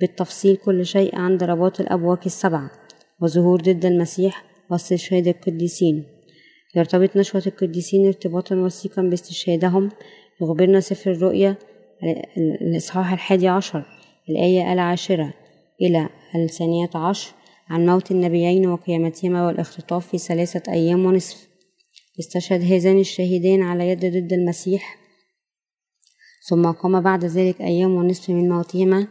[SPEAKER 1] بالتفصيل كل شيء عن ضربات الأبواق السبعة وظهور ضد المسيح واستشهاد القديسين. يرتبط نشوة القديسين ارتباطا وثيقا باستشهادهم يخبرنا سفر الرؤيا الإصحاح الحادي عشر الآية العاشرة إلى الثانية عشر عن موت النبيين وقيامتهما والاختطاف في ثلاثة أيام ونصف. استشهد هذان الشهيدين على يد ضد المسيح. ثم قام بعد ذلك أيام ونصف من موتهما.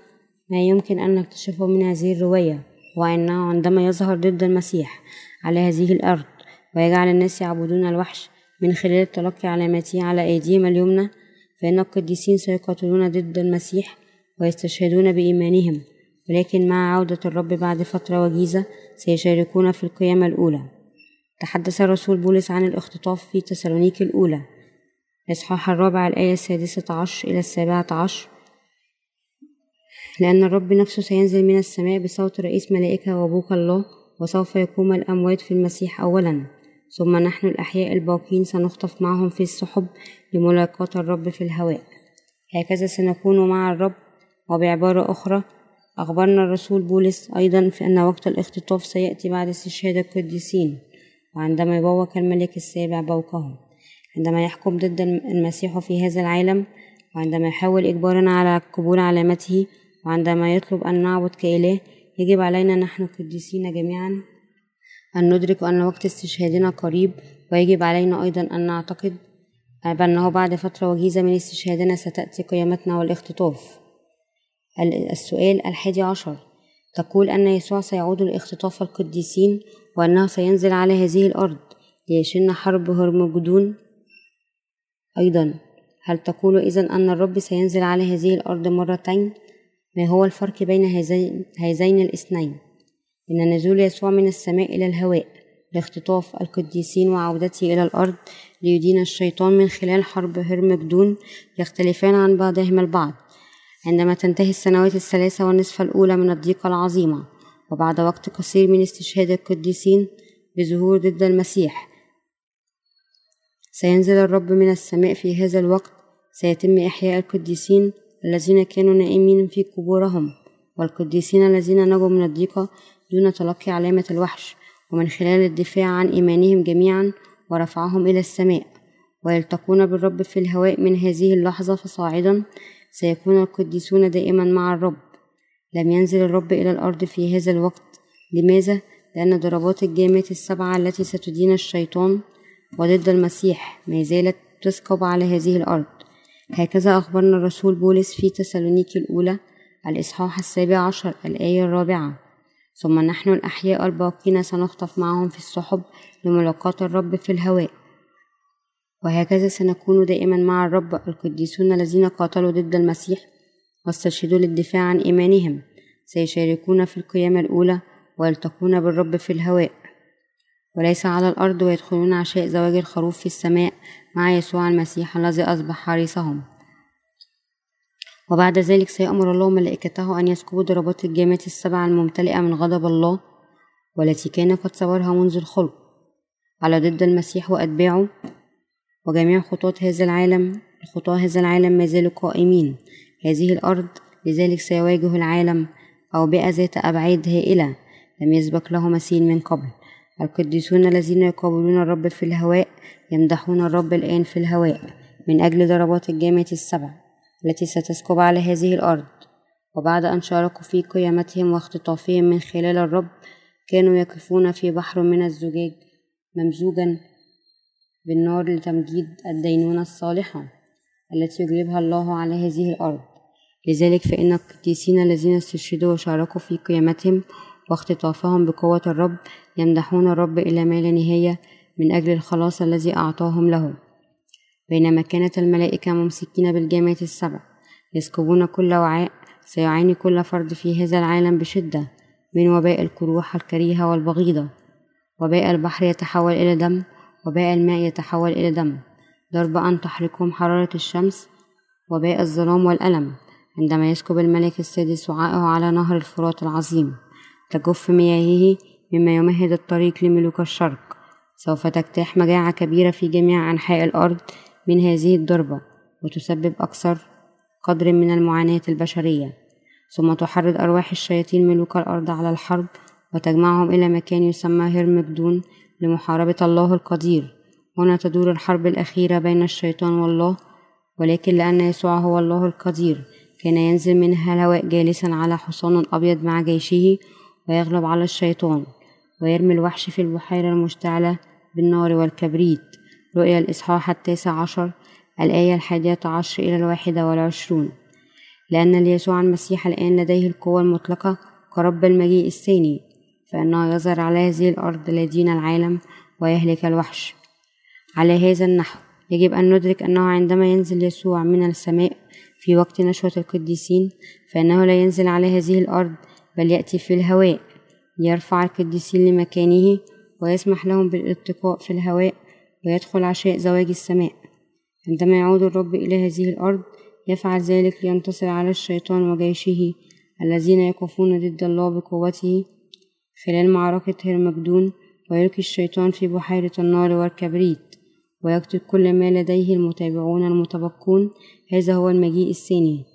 [SPEAKER 1] ما يمكن أن نكتشفه من هذه الرواية وأنه عندما يظهر ضد المسيح على هذه الأرض ويجعل الناس يعبدون الوحش من خلال تلقي علاماته على أيديهم اليمنى فإن القديسين سيقاتلون ضد المسيح ويستشهدون بإيمانهم ولكن مع عودة الرب بعد فترة وجيزة سيشاركون في القيامة الأولى. تحدث الرسول بولس عن الاختطاف في تسالونيك الأولى. الإصحاح الرابع الآية السادسة عشر إلى السابعة عشر. لأن الرب نفسه سينزل من السماء بصوت رئيس ملائكة وبوك الله وسوف يقوم الأموات في المسيح أولا. ثم نحن الأحياء الباقين سنخطف معهم في السحب لملاقاة الرب في الهواء. هكذا سنكون مع الرب وبعبارة أخرى أخبرنا الرسول بولس أيضا في أن وقت الاختطاف سيأتي بعد استشهاد القديسين وعندما يبوك الملك السابع بوقهم عندما يحكم ضد المسيح في هذا العالم وعندما يحاول إجبارنا على قبول علامته وعندما يطلب أن نعبد كإله يجب علينا نحن القديسين جميعا أن ندرك أن وقت استشهادنا قريب؟ ويجب علينا أيضا أن نعتقد بأنه بعد فترة وجيزة من استشهادنا ستأتي قيامتنا والاختطاف. السؤال الحادي عشر. تقول أن يسوع سيعود لاختطاف القديسين وأنه سينزل على هذه الأرض ليشن حرب هرمجدون؟ أيضا. هل تقول إذا أن الرب سينزل على هذه الأرض مرتين؟ ما هو الفرق بين هذين, هذين الاثنين؟ إن نزول يسوع من السماء إلى الهواء لاختطاف القديسين وعودته إلى الأرض ليدين الشيطان من خلال حرب هرمجدون يختلفان عن بعضهما البعض. عندما تنتهي السنوات الثلاثة والنصف الأولى من الضيقة العظيمة وبعد وقت قصير من استشهاد القديسين بظهور ضد المسيح سينزل الرب من السماء في هذا الوقت سيتم إحياء القديسين الذين كانوا نائمين في قبورهم والقديسين الذين نجوا من الضيقة دون تلقي علامة الوحش ومن خلال الدفاع عن إيمانهم جميعا ورفعهم إلى السماء. ويلتقون بالرب في الهواء من هذه اللحظة فصاعدا سيكون القديسون دائما مع الرب. لم ينزل الرب إلى الأرض في هذا الوقت. لماذا؟ لأن ضربات الجامات السبعة التي ستدين الشيطان وضد المسيح ما زالت تسكب على هذه الأرض. هكذا أخبرنا الرسول بولس في تسالونيكي الأولى الإصحاح السابع عشر الآية الرابعة. ثم نحن الأحياء الباقين سنخطف معهم في السحب لملاقاة الرب في الهواء. وهكذا سنكون دائما مع الرب القديسون الذين قاتلوا ضد المسيح واستشهدوا للدفاع عن إيمانهم. سيشاركون في القيامة الأولى ويلتقون بالرب في الهواء. وليس على الأرض ويدخلون عشاء زواج الخروف في السماء مع يسوع المسيح الذي أصبح حارسهم وبعد ذلك سيأمر الله ملائكته أن يسكبوا ضربات الجامات السبع الممتلئة من غضب الله والتي كان قد صورها منذ الخلق. على ضد المسيح وأتباعه وجميع خطاة هذا العالم خطاة هذا العالم ما زالوا قائمين. هذه الأرض لذلك سيواجه العالم أوبئة ذات أبعاد هائلة لم يسبق له مثيل من قبل. القديسون الذين يقابلون الرب في الهواء يمدحون الرب الآن في الهواء من أجل ضربات الجامعة السبع. التي ستسكب على هذه الأرض. وبعد أن شاركوا في قيامتهم واختطافهم من خلال الرب كانوا يقفون في بحر من الزجاج ممزوجا بالنار لتمجيد الدينونة الصالحة التي يجلبها الله على هذه الأرض. لذلك فإن القديسين الذين استشهدوا وشاركوا في قيامتهم واختطافهم بقوة الرب يمدحون الرب إلى ما لا نهاية من أجل الخلاص الذي أعطاهم له. بينما كانت الملائكة ممسكين بالجامعة السبع يسكبون كل وعاء سيعاني كل فرد في هذا العالم بشدة من وباء القروح الكريهة والبغيضة وباء البحر يتحول إلى دم وباء الماء يتحول إلى دم ضرب أن تحرقهم حرارة الشمس وباء الظلام والألم عندما يسكب الملك السادس وعائه على نهر الفرات العظيم تجف مياهه مما يمهد الطريق لملوك الشرق سوف تجتاح مجاعة كبيرة في جميع أنحاء الأرض من هذه الضربة وتسبب أكثر قدر من المعاناة البشرية. ثم تحرض أرواح الشياطين ملوك الأرض على الحرب وتجمعهم إلى مكان يسمى هرمجدون لمحاربة الله القدير. هنا تدور الحرب الأخيرة بين الشيطان والله ولكن لأن يسوع هو الله القدير كان ينزل منها الهواء جالسا على حصان أبيض مع جيشه ويغلب على الشيطان ويرمي الوحش في البحيرة المشتعلة بالنار والكبريت. رؤيا الإصحاح التاسع عشر الآية الحادية عشر إلى الواحدة والعشرون. لأن ليسوع المسيح الآن لديه القوة المطلقة كرب المجيء الثاني فإنه يظهر على هذه الأرض لدين العالم ويهلك الوحش. على هذا النحو يجب أن ندرك أنه عندما ينزل يسوع من السماء في وقت نشوة القديسين فإنه لا ينزل على هذه الأرض بل يأتي في الهواء ليرفع القديسين لمكانه ويسمح لهم بالاتقاء في الهواء ويدخل عشاء زواج السماء. عندما يعود الرب إلى هذه الأرض يفعل ذلك لينتصر على الشيطان وجيشه الذين يقفون ضد الله بقوته خلال معركة هرمجدون ويلقي الشيطان في بحيرة النار والكبريت ويقتل كل ما لديه المتابعون المتبقون. هذا هو المجيء الثاني.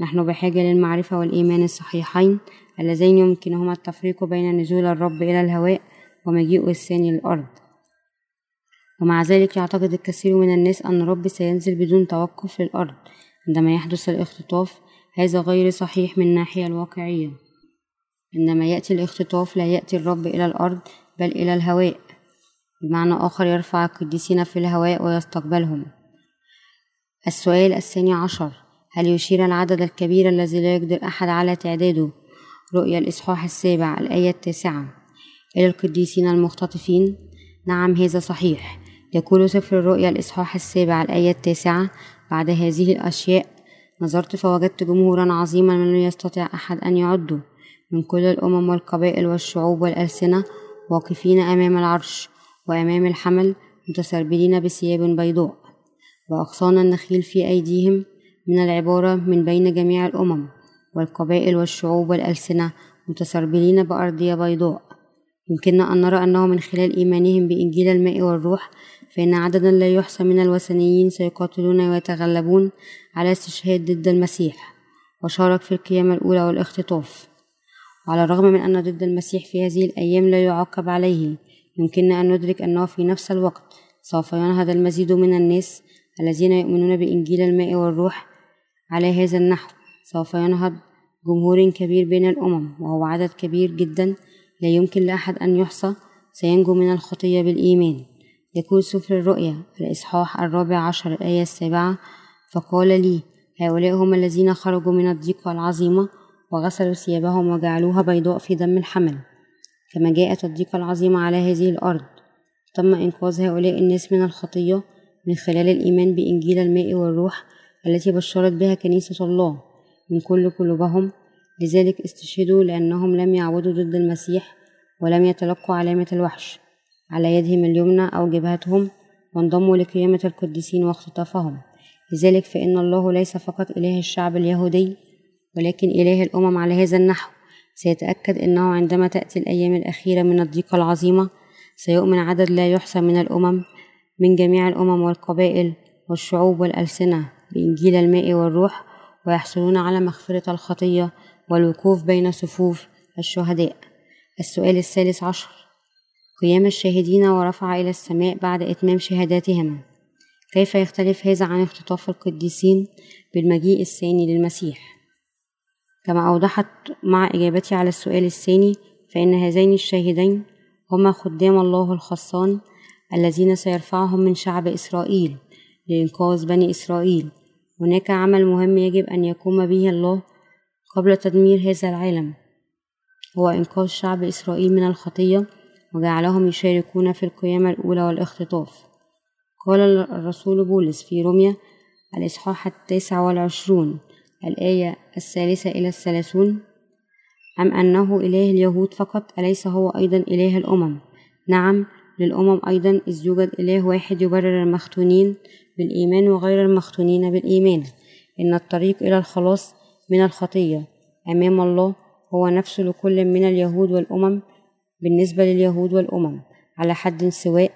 [SPEAKER 1] نحن بحاجة للمعرفة والإيمان الصحيحين اللذين يمكنهما التفريق بين نزول الرب إلى الهواء ومجيئه الثاني للأرض ومع ذلك يعتقد الكثير من الناس أن الرب سينزل بدون توقف للأرض عندما يحدث الاختطاف. هذا غير صحيح من الناحية الواقعية عندما يأتي الاختطاف لا يأتي الرب إلى الأرض بل إلى الهواء بمعنى آخر يرفع القديسين في الهواء ويستقبلهم. السؤال الثاني عشر هل يشير العدد الكبير الذي لا يقدر أحد على تعداده؟ رؤيا الإصحاح السابع الآية التاسعة. إلى القديسين المختطفين؟ نعم هذا صحيح. يقول سفر الرؤيا الإصحاح السابع الآية التاسعة بعد هذه الأشياء نظرت فوجدت جمهورا عظيما من لم يستطع أحد أن يعده من كل الأمم والقبائل والشعوب والألسنة واقفين أمام العرش وأمام الحمل متسربلين بثياب بيضاء وأغصان النخيل في أيديهم من العبارة من بين جميع الأمم والقبائل والشعوب والألسنة متسربلين بأرضية بيضاء. يمكننا أن نرى أنه من خلال إيمانهم بإنجيل الماء والروح فإن عددا لا يحصى من الوثنيين سيقاتلون ويتغلبون على استشهاد ضد المسيح وشارك في القيامة الأولى والاختطاف. وعلى الرغم من أن ضد المسيح في هذه الأيام لا يعاقب عليه يمكننا أن ندرك أنه في نفس الوقت سوف ينهض المزيد من الناس الذين يؤمنون بإنجيل الماء والروح على هذا النحو. سوف ينهض جمهور كبير بين الأمم وهو عدد كبير جدا لا يمكن لأحد أن يحصى سينجو من الخطية بالإيمان. يقول سفر الرؤيا الإصحاح الرابع عشر الآية السابعة فقال لي هؤلاء هم الذين خرجوا من الضيقة العظيمة وغسلوا ثيابهم وجعلوها بيضاء في دم الحمل كما جاءت الضيقة العظيمة على هذه الأرض. تم إنقاذ هؤلاء الناس من الخطية من خلال الإيمان بإنجيل الماء والروح التي بشرت بها كنيسة الله من كل قلوبهم. لذلك استشهدوا لأنهم لم يعودوا ضد المسيح ولم يتلقوا علامة الوحش. على يدهم اليمنى أو جبهتهم وانضموا لقيامة القديسين واختطافهم. لذلك فإن الله ليس فقط إله الشعب اليهودي ولكن إله الأمم على هذا النحو. سيتأكد أنه عندما تأتي الأيام الأخيرة من الضيقة العظيمة سيؤمن عدد لا يحصى من الأمم من جميع الأمم والقبائل والشعوب والألسنة بإنجيل الماء والروح ويحصلون على مغفرة الخطية والوقوف بين صفوف الشهداء. السؤال الثالث عشر قيام الشاهدين ورفع إلى السماء بعد إتمام شهاداتهم كيف يختلف هذا عن اختطاف القديسين بالمجيء الثاني للمسيح؟ كما أوضحت مع إجابتي على السؤال الثاني فإن هذين الشاهدين هما خدام الله الخاصان الذين سيرفعهم من شعب إسرائيل لإنقاذ بني إسرائيل. هناك عمل مهم يجب أن يقوم به الله قبل تدمير هذا العالم هو إنقاذ شعب إسرائيل من الخطية وجعلهم يشاركون في القيامة الأولى والاختطاف. قال الرسول بولس في روميا الإصحاح التاسع والعشرون الآية الثالثة إلى الثلاثون أم أنه إله اليهود فقط أليس هو أيضا إله الأمم؟ نعم للأمم أيضا إذ يوجد إله واحد يبرر المختونين بالإيمان وغير المختونين بالإيمان. إن الطريق إلى الخلاص من الخطية. أمام الله هو نفسه لكل من اليهود والأمم بالنسبة لليهود والأمم على حد سواء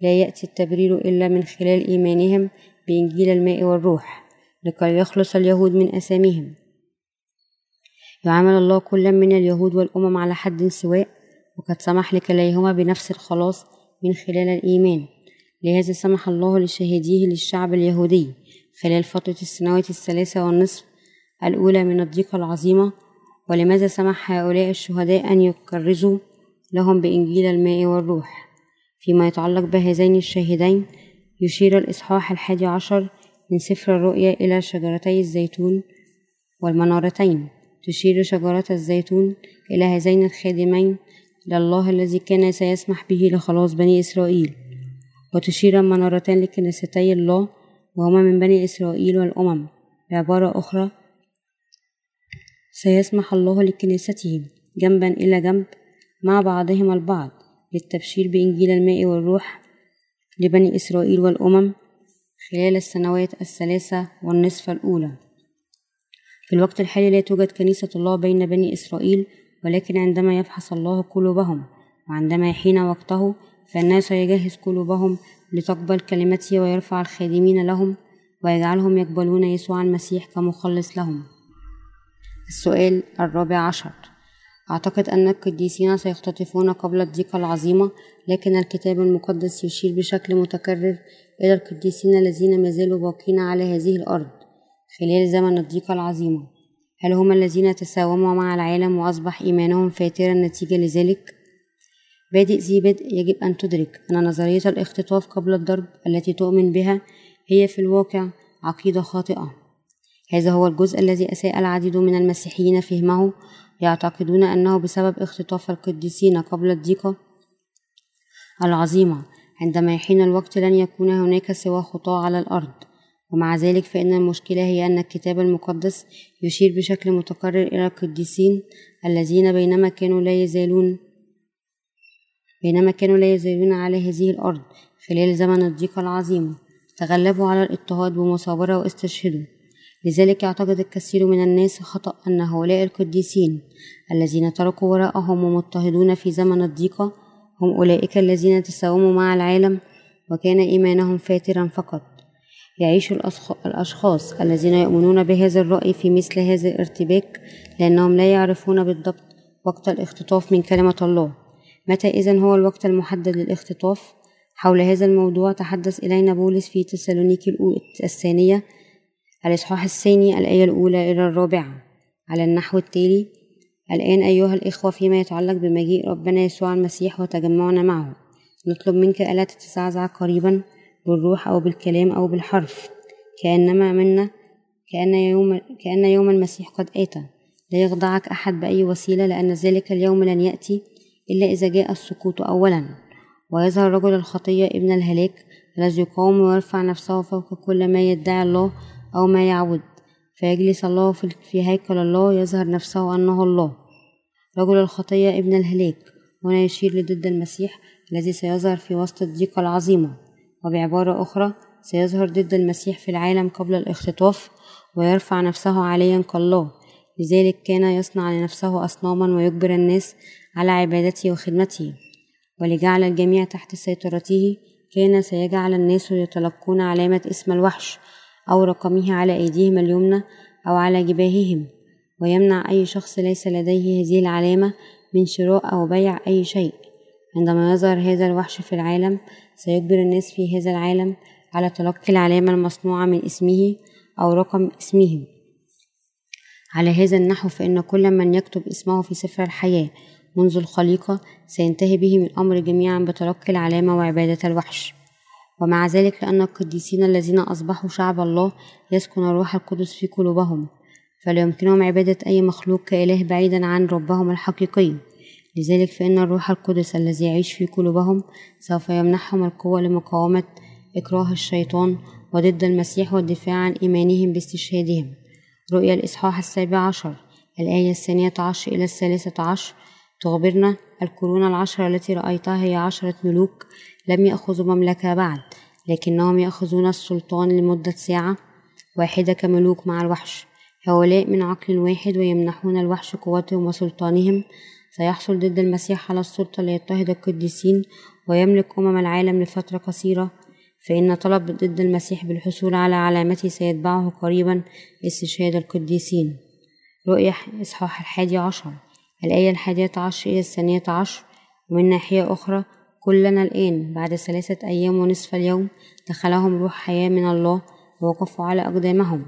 [SPEAKER 1] لا يأتي التبرير إلا من خلال إيمانهم بإنجيل الماء والروح لكي يخلص اليهود من أساميهم. يعامل الله كل من اليهود والأمم على حد سواء وقد سمح لكليهما بنفس الخلاص من خلال الإيمان. لهذا سمح الله لشهاديه للشعب اليهودي خلال فترة السنوات الثلاثة والنصف الأولى من الضيقة العظيمة. ولماذا سمح هؤلاء الشهداء أن يكرزوا لهم بإنجيل الماء والروح. فيما يتعلق بهذين الشاهدين يشير الإصحاح الحادي عشر من سفر الرؤيا إلى شجرتي الزيتون والمنارتين. تشير شجرة الزيتون إلى هذين الخادمين لله الذي كان سيسمح به لخلاص بني إسرائيل. وتشير المنارتان لكنيستي الله وهما من بني إسرائيل والأمم. بعبارة أخرى سيسمح الله لكنيستهم جنبا إلى جنب مع بعضهم البعض للتبشير بإنجيل الماء والروح لبني إسرائيل والأمم خلال السنوات الثلاثة والنصف الأولى. في الوقت الحالي لا توجد كنيسة الله بين بني إسرائيل ولكن عندما يفحص الله قلوبهم وعندما يحين وقته فإنه سيجهز قلوبهم لتقبل كلمته ويرفع الخادمين لهم ويجعلهم يقبلون يسوع المسيح كمخلص لهم. السؤال الرابع عشر. أعتقد أن القديسين سيختطفون قبل الضيقة العظيمة لكن الكتاب المقدس يشير بشكل متكرر إلى القديسين الذين ما زالوا باقين على هذه الأرض خلال زمن الضيقة العظيمة هل هم الذين تساوموا مع العالم وأصبح إيمانهم فاترا نتيجة لذلك؟ بادئ ذي بدء يجب أن تدرك أن نظرية الاختطاف قبل الضرب التي تؤمن بها هي في الواقع عقيدة خاطئة هذا هو الجزء الذي أساء العديد من المسيحيين فهمه يعتقدون أنه بسبب اختطاف القديسين قبل الضيقة العظيمة عندما يحين الوقت لن يكون هناك سوى خطاة على الأرض. ومع ذلك فإن المشكلة هي أن الكتاب المقدس يشير بشكل متكرر إلى القديسين الذين بينما كانوا لا يزالون بينما كانوا لا يزالون على هذه الأرض خلال زمن الضيقة العظيمة. تغلبوا على الاضطهاد بمصابرة واستشهدوا. لذلك يعتقد الكثير من الناس خطأ أن هؤلاء القديسين الذين تركوا وراءهم ومضطهدون في زمن الضيقة هم أولئك الذين تساوموا مع العالم وكان إيمانهم فاترا فقط يعيش الأشخاص الذين يؤمنون بهذا الرأي في مثل هذا الارتباك لأنهم لا يعرفون بالضبط وقت الاختطاف من كلمة الله متى إذا هو الوقت المحدد للاختطاف؟ حول هذا الموضوع تحدث إلينا بولس في تسالونيكي الثانية الإصحاح الثاني الآية الأولى إلى الرابعة. على النحو التالي الآن أيها الإخوة فيما يتعلق بمجيء ربنا يسوع المسيح وتجمعنا معه. نطلب منك ألا تتزعزع قريبا بالروح أو بالكلام أو بالحرف. كأنما منا كأن يوم كأن يوم المسيح قد آتى لا يخضعك أحد بأي وسيلة لأن ذلك اليوم لن يأتي إلا إذا جاء السقوط أولا. ويظهر رجل الخطية ابن الهلاك الذي يقاوم ويرفع نفسه فوق كل ما يدعي الله أو ما يعبد فيجلس الله في هيكل الله يظهر نفسه أنه الله. رجل الخطية ابن الهلاك هنا يشير لضد المسيح الذي سيظهر في وسط الضيقة العظيمة. وبعبارة أخرى سيظهر ضد المسيح في العالم قبل الاختطاف ويرفع نفسه عليا كالله. لذلك كان يصنع لنفسه أصناما ويجبر الناس على عبادته وخدمته. ولجعل الجميع تحت سيطرته كان سيجعل الناس يتلقون علامة اسم الوحش أو رقمه على أيديهم اليمنى أو على جباههم ويمنع أي شخص ليس لديه هذه العلامة من شراء أو بيع أي شيء. عندما يظهر هذا الوحش في العالم سيجبر الناس في هذا العالم على تلقي العلامة المصنوعة من اسمه أو رقم اسمه على هذا النحو فإن كل من يكتب اسمه في سفر الحياة منذ الخليقة سينتهي بهم الأمر جميعا بتلقي العلامة وعبادة الوحش. ومع ذلك لأن القديسين الذين أصبحوا شعب الله يسكن الروح القدس في قلوبهم فلا يمكنهم عبادة أي مخلوق كإله بعيدا عن ربهم الحقيقي لذلك فإن الروح القدس الذي يعيش في قلوبهم سوف يمنحهم القوة لمقاومة إكراه الشيطان وضد المسيح والدفاع عن إيمانهم باستشهادهم. رؤيا الإصحاح السابع عشر الآية الثانية عشر إلى الثالثة عشر تخبرنا القرون العشرة التي رأيتها هي عشرة ملوك لم يأخذوا مملكة بعد لكنهم يأخذون السلطان لمدة ساعة. واحدة كملوك مع الوحش. هؤلاء من عقل واحد ويمنحون الوحش قوتهم وسلطانهم. سيحصل ضد المسيح على السلطة ليضطهد القديسين ويملك أمم العالم لفترة قصيرة. فإن طلب ضد المسيح بالحصول على علامته سيتبعه قريبا استشهاد القديسين. رؤية إصحاح الحادي عشر. الآية الحادية عشر إلى الثانية عشر. ومن ناحية أخرى كلنا الآن بعد ثلاثة أيام ونصف اليوم دخلهم روح حياة من الله ووقفوا على أقدامهم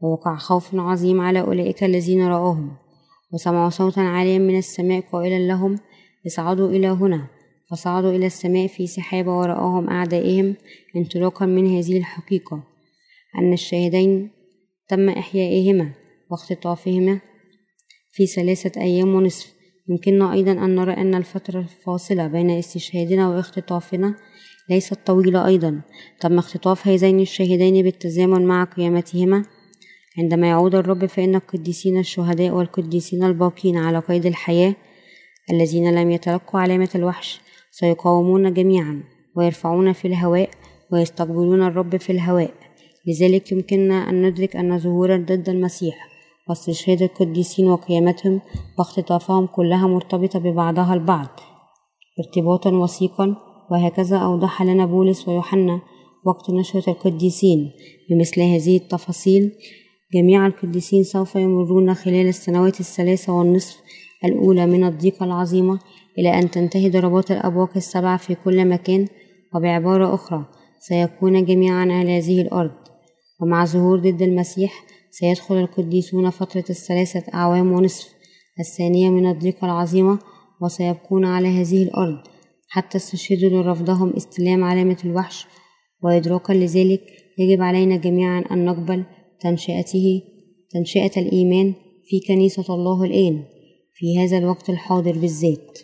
[SPEAKER 1] ووقع خوف عظيم على أولئك الذين رأوهم وسمعوا صوتا عاليا من السماء قائلا لهم اصعدوا إلى هنا. فصعدوا إلى السماء في سحابة ورآهم أعدائهم انطلاقا من هذه الحقيقة. أن الشاهدين تم إحيائهما واختطافهما في ثلاثة أيام ونصف. يمكننا أيضا أن نرى أن الفترة الفاصلة بين استشهادنا واختطافنا ليست طويلة أيضا. تم اختطاف هذين الشاهدين بالتزامن مع قيامتهما. عندما يعود الرب فإن القديسين الشهداء والقديسين الباقين على قيد الحياة الذين لم يتلقوا علامة الوحش سيقاومون جميعا ويرفعون في الهواء ويستقبلون الرب في الهواء. لذلك يمكننا أن ندرك أن ظهورا ضد المسيح واستشهاد القديسين وقيامتهم واختطافهم كلها مرتبطة ببعضها البعض. ارتباطا وثيقا وهكذا أوضح لنا بولس ويوحنا وقت نشرة القديسين. بمثل هذه التفاصيل جميع القديسين سوف يمرون خلال السنوات الثلاثة والنصف الأولى من الضيقة العظيمة إلى أن تنتهي ضربات الأبواق السبع في كل مكان وبعبارة أخرى سيكون جميعا على هذه الأرض. ومع ظهور ضد المسيح سيدخل القديسون فترة الثلاثة أعوام ونصف الثانية من الضيقة العظيمة وسيبقون على هذه الأرض حتى استشهدوا لرفضهم استلام علامة الوحش. وإدراكا لذلك يجب علينا جميعا أن نقبل تنشئته تنشئة الإيمان في كنيسة الله الآن في هذا الوقت الحاضر بالذات.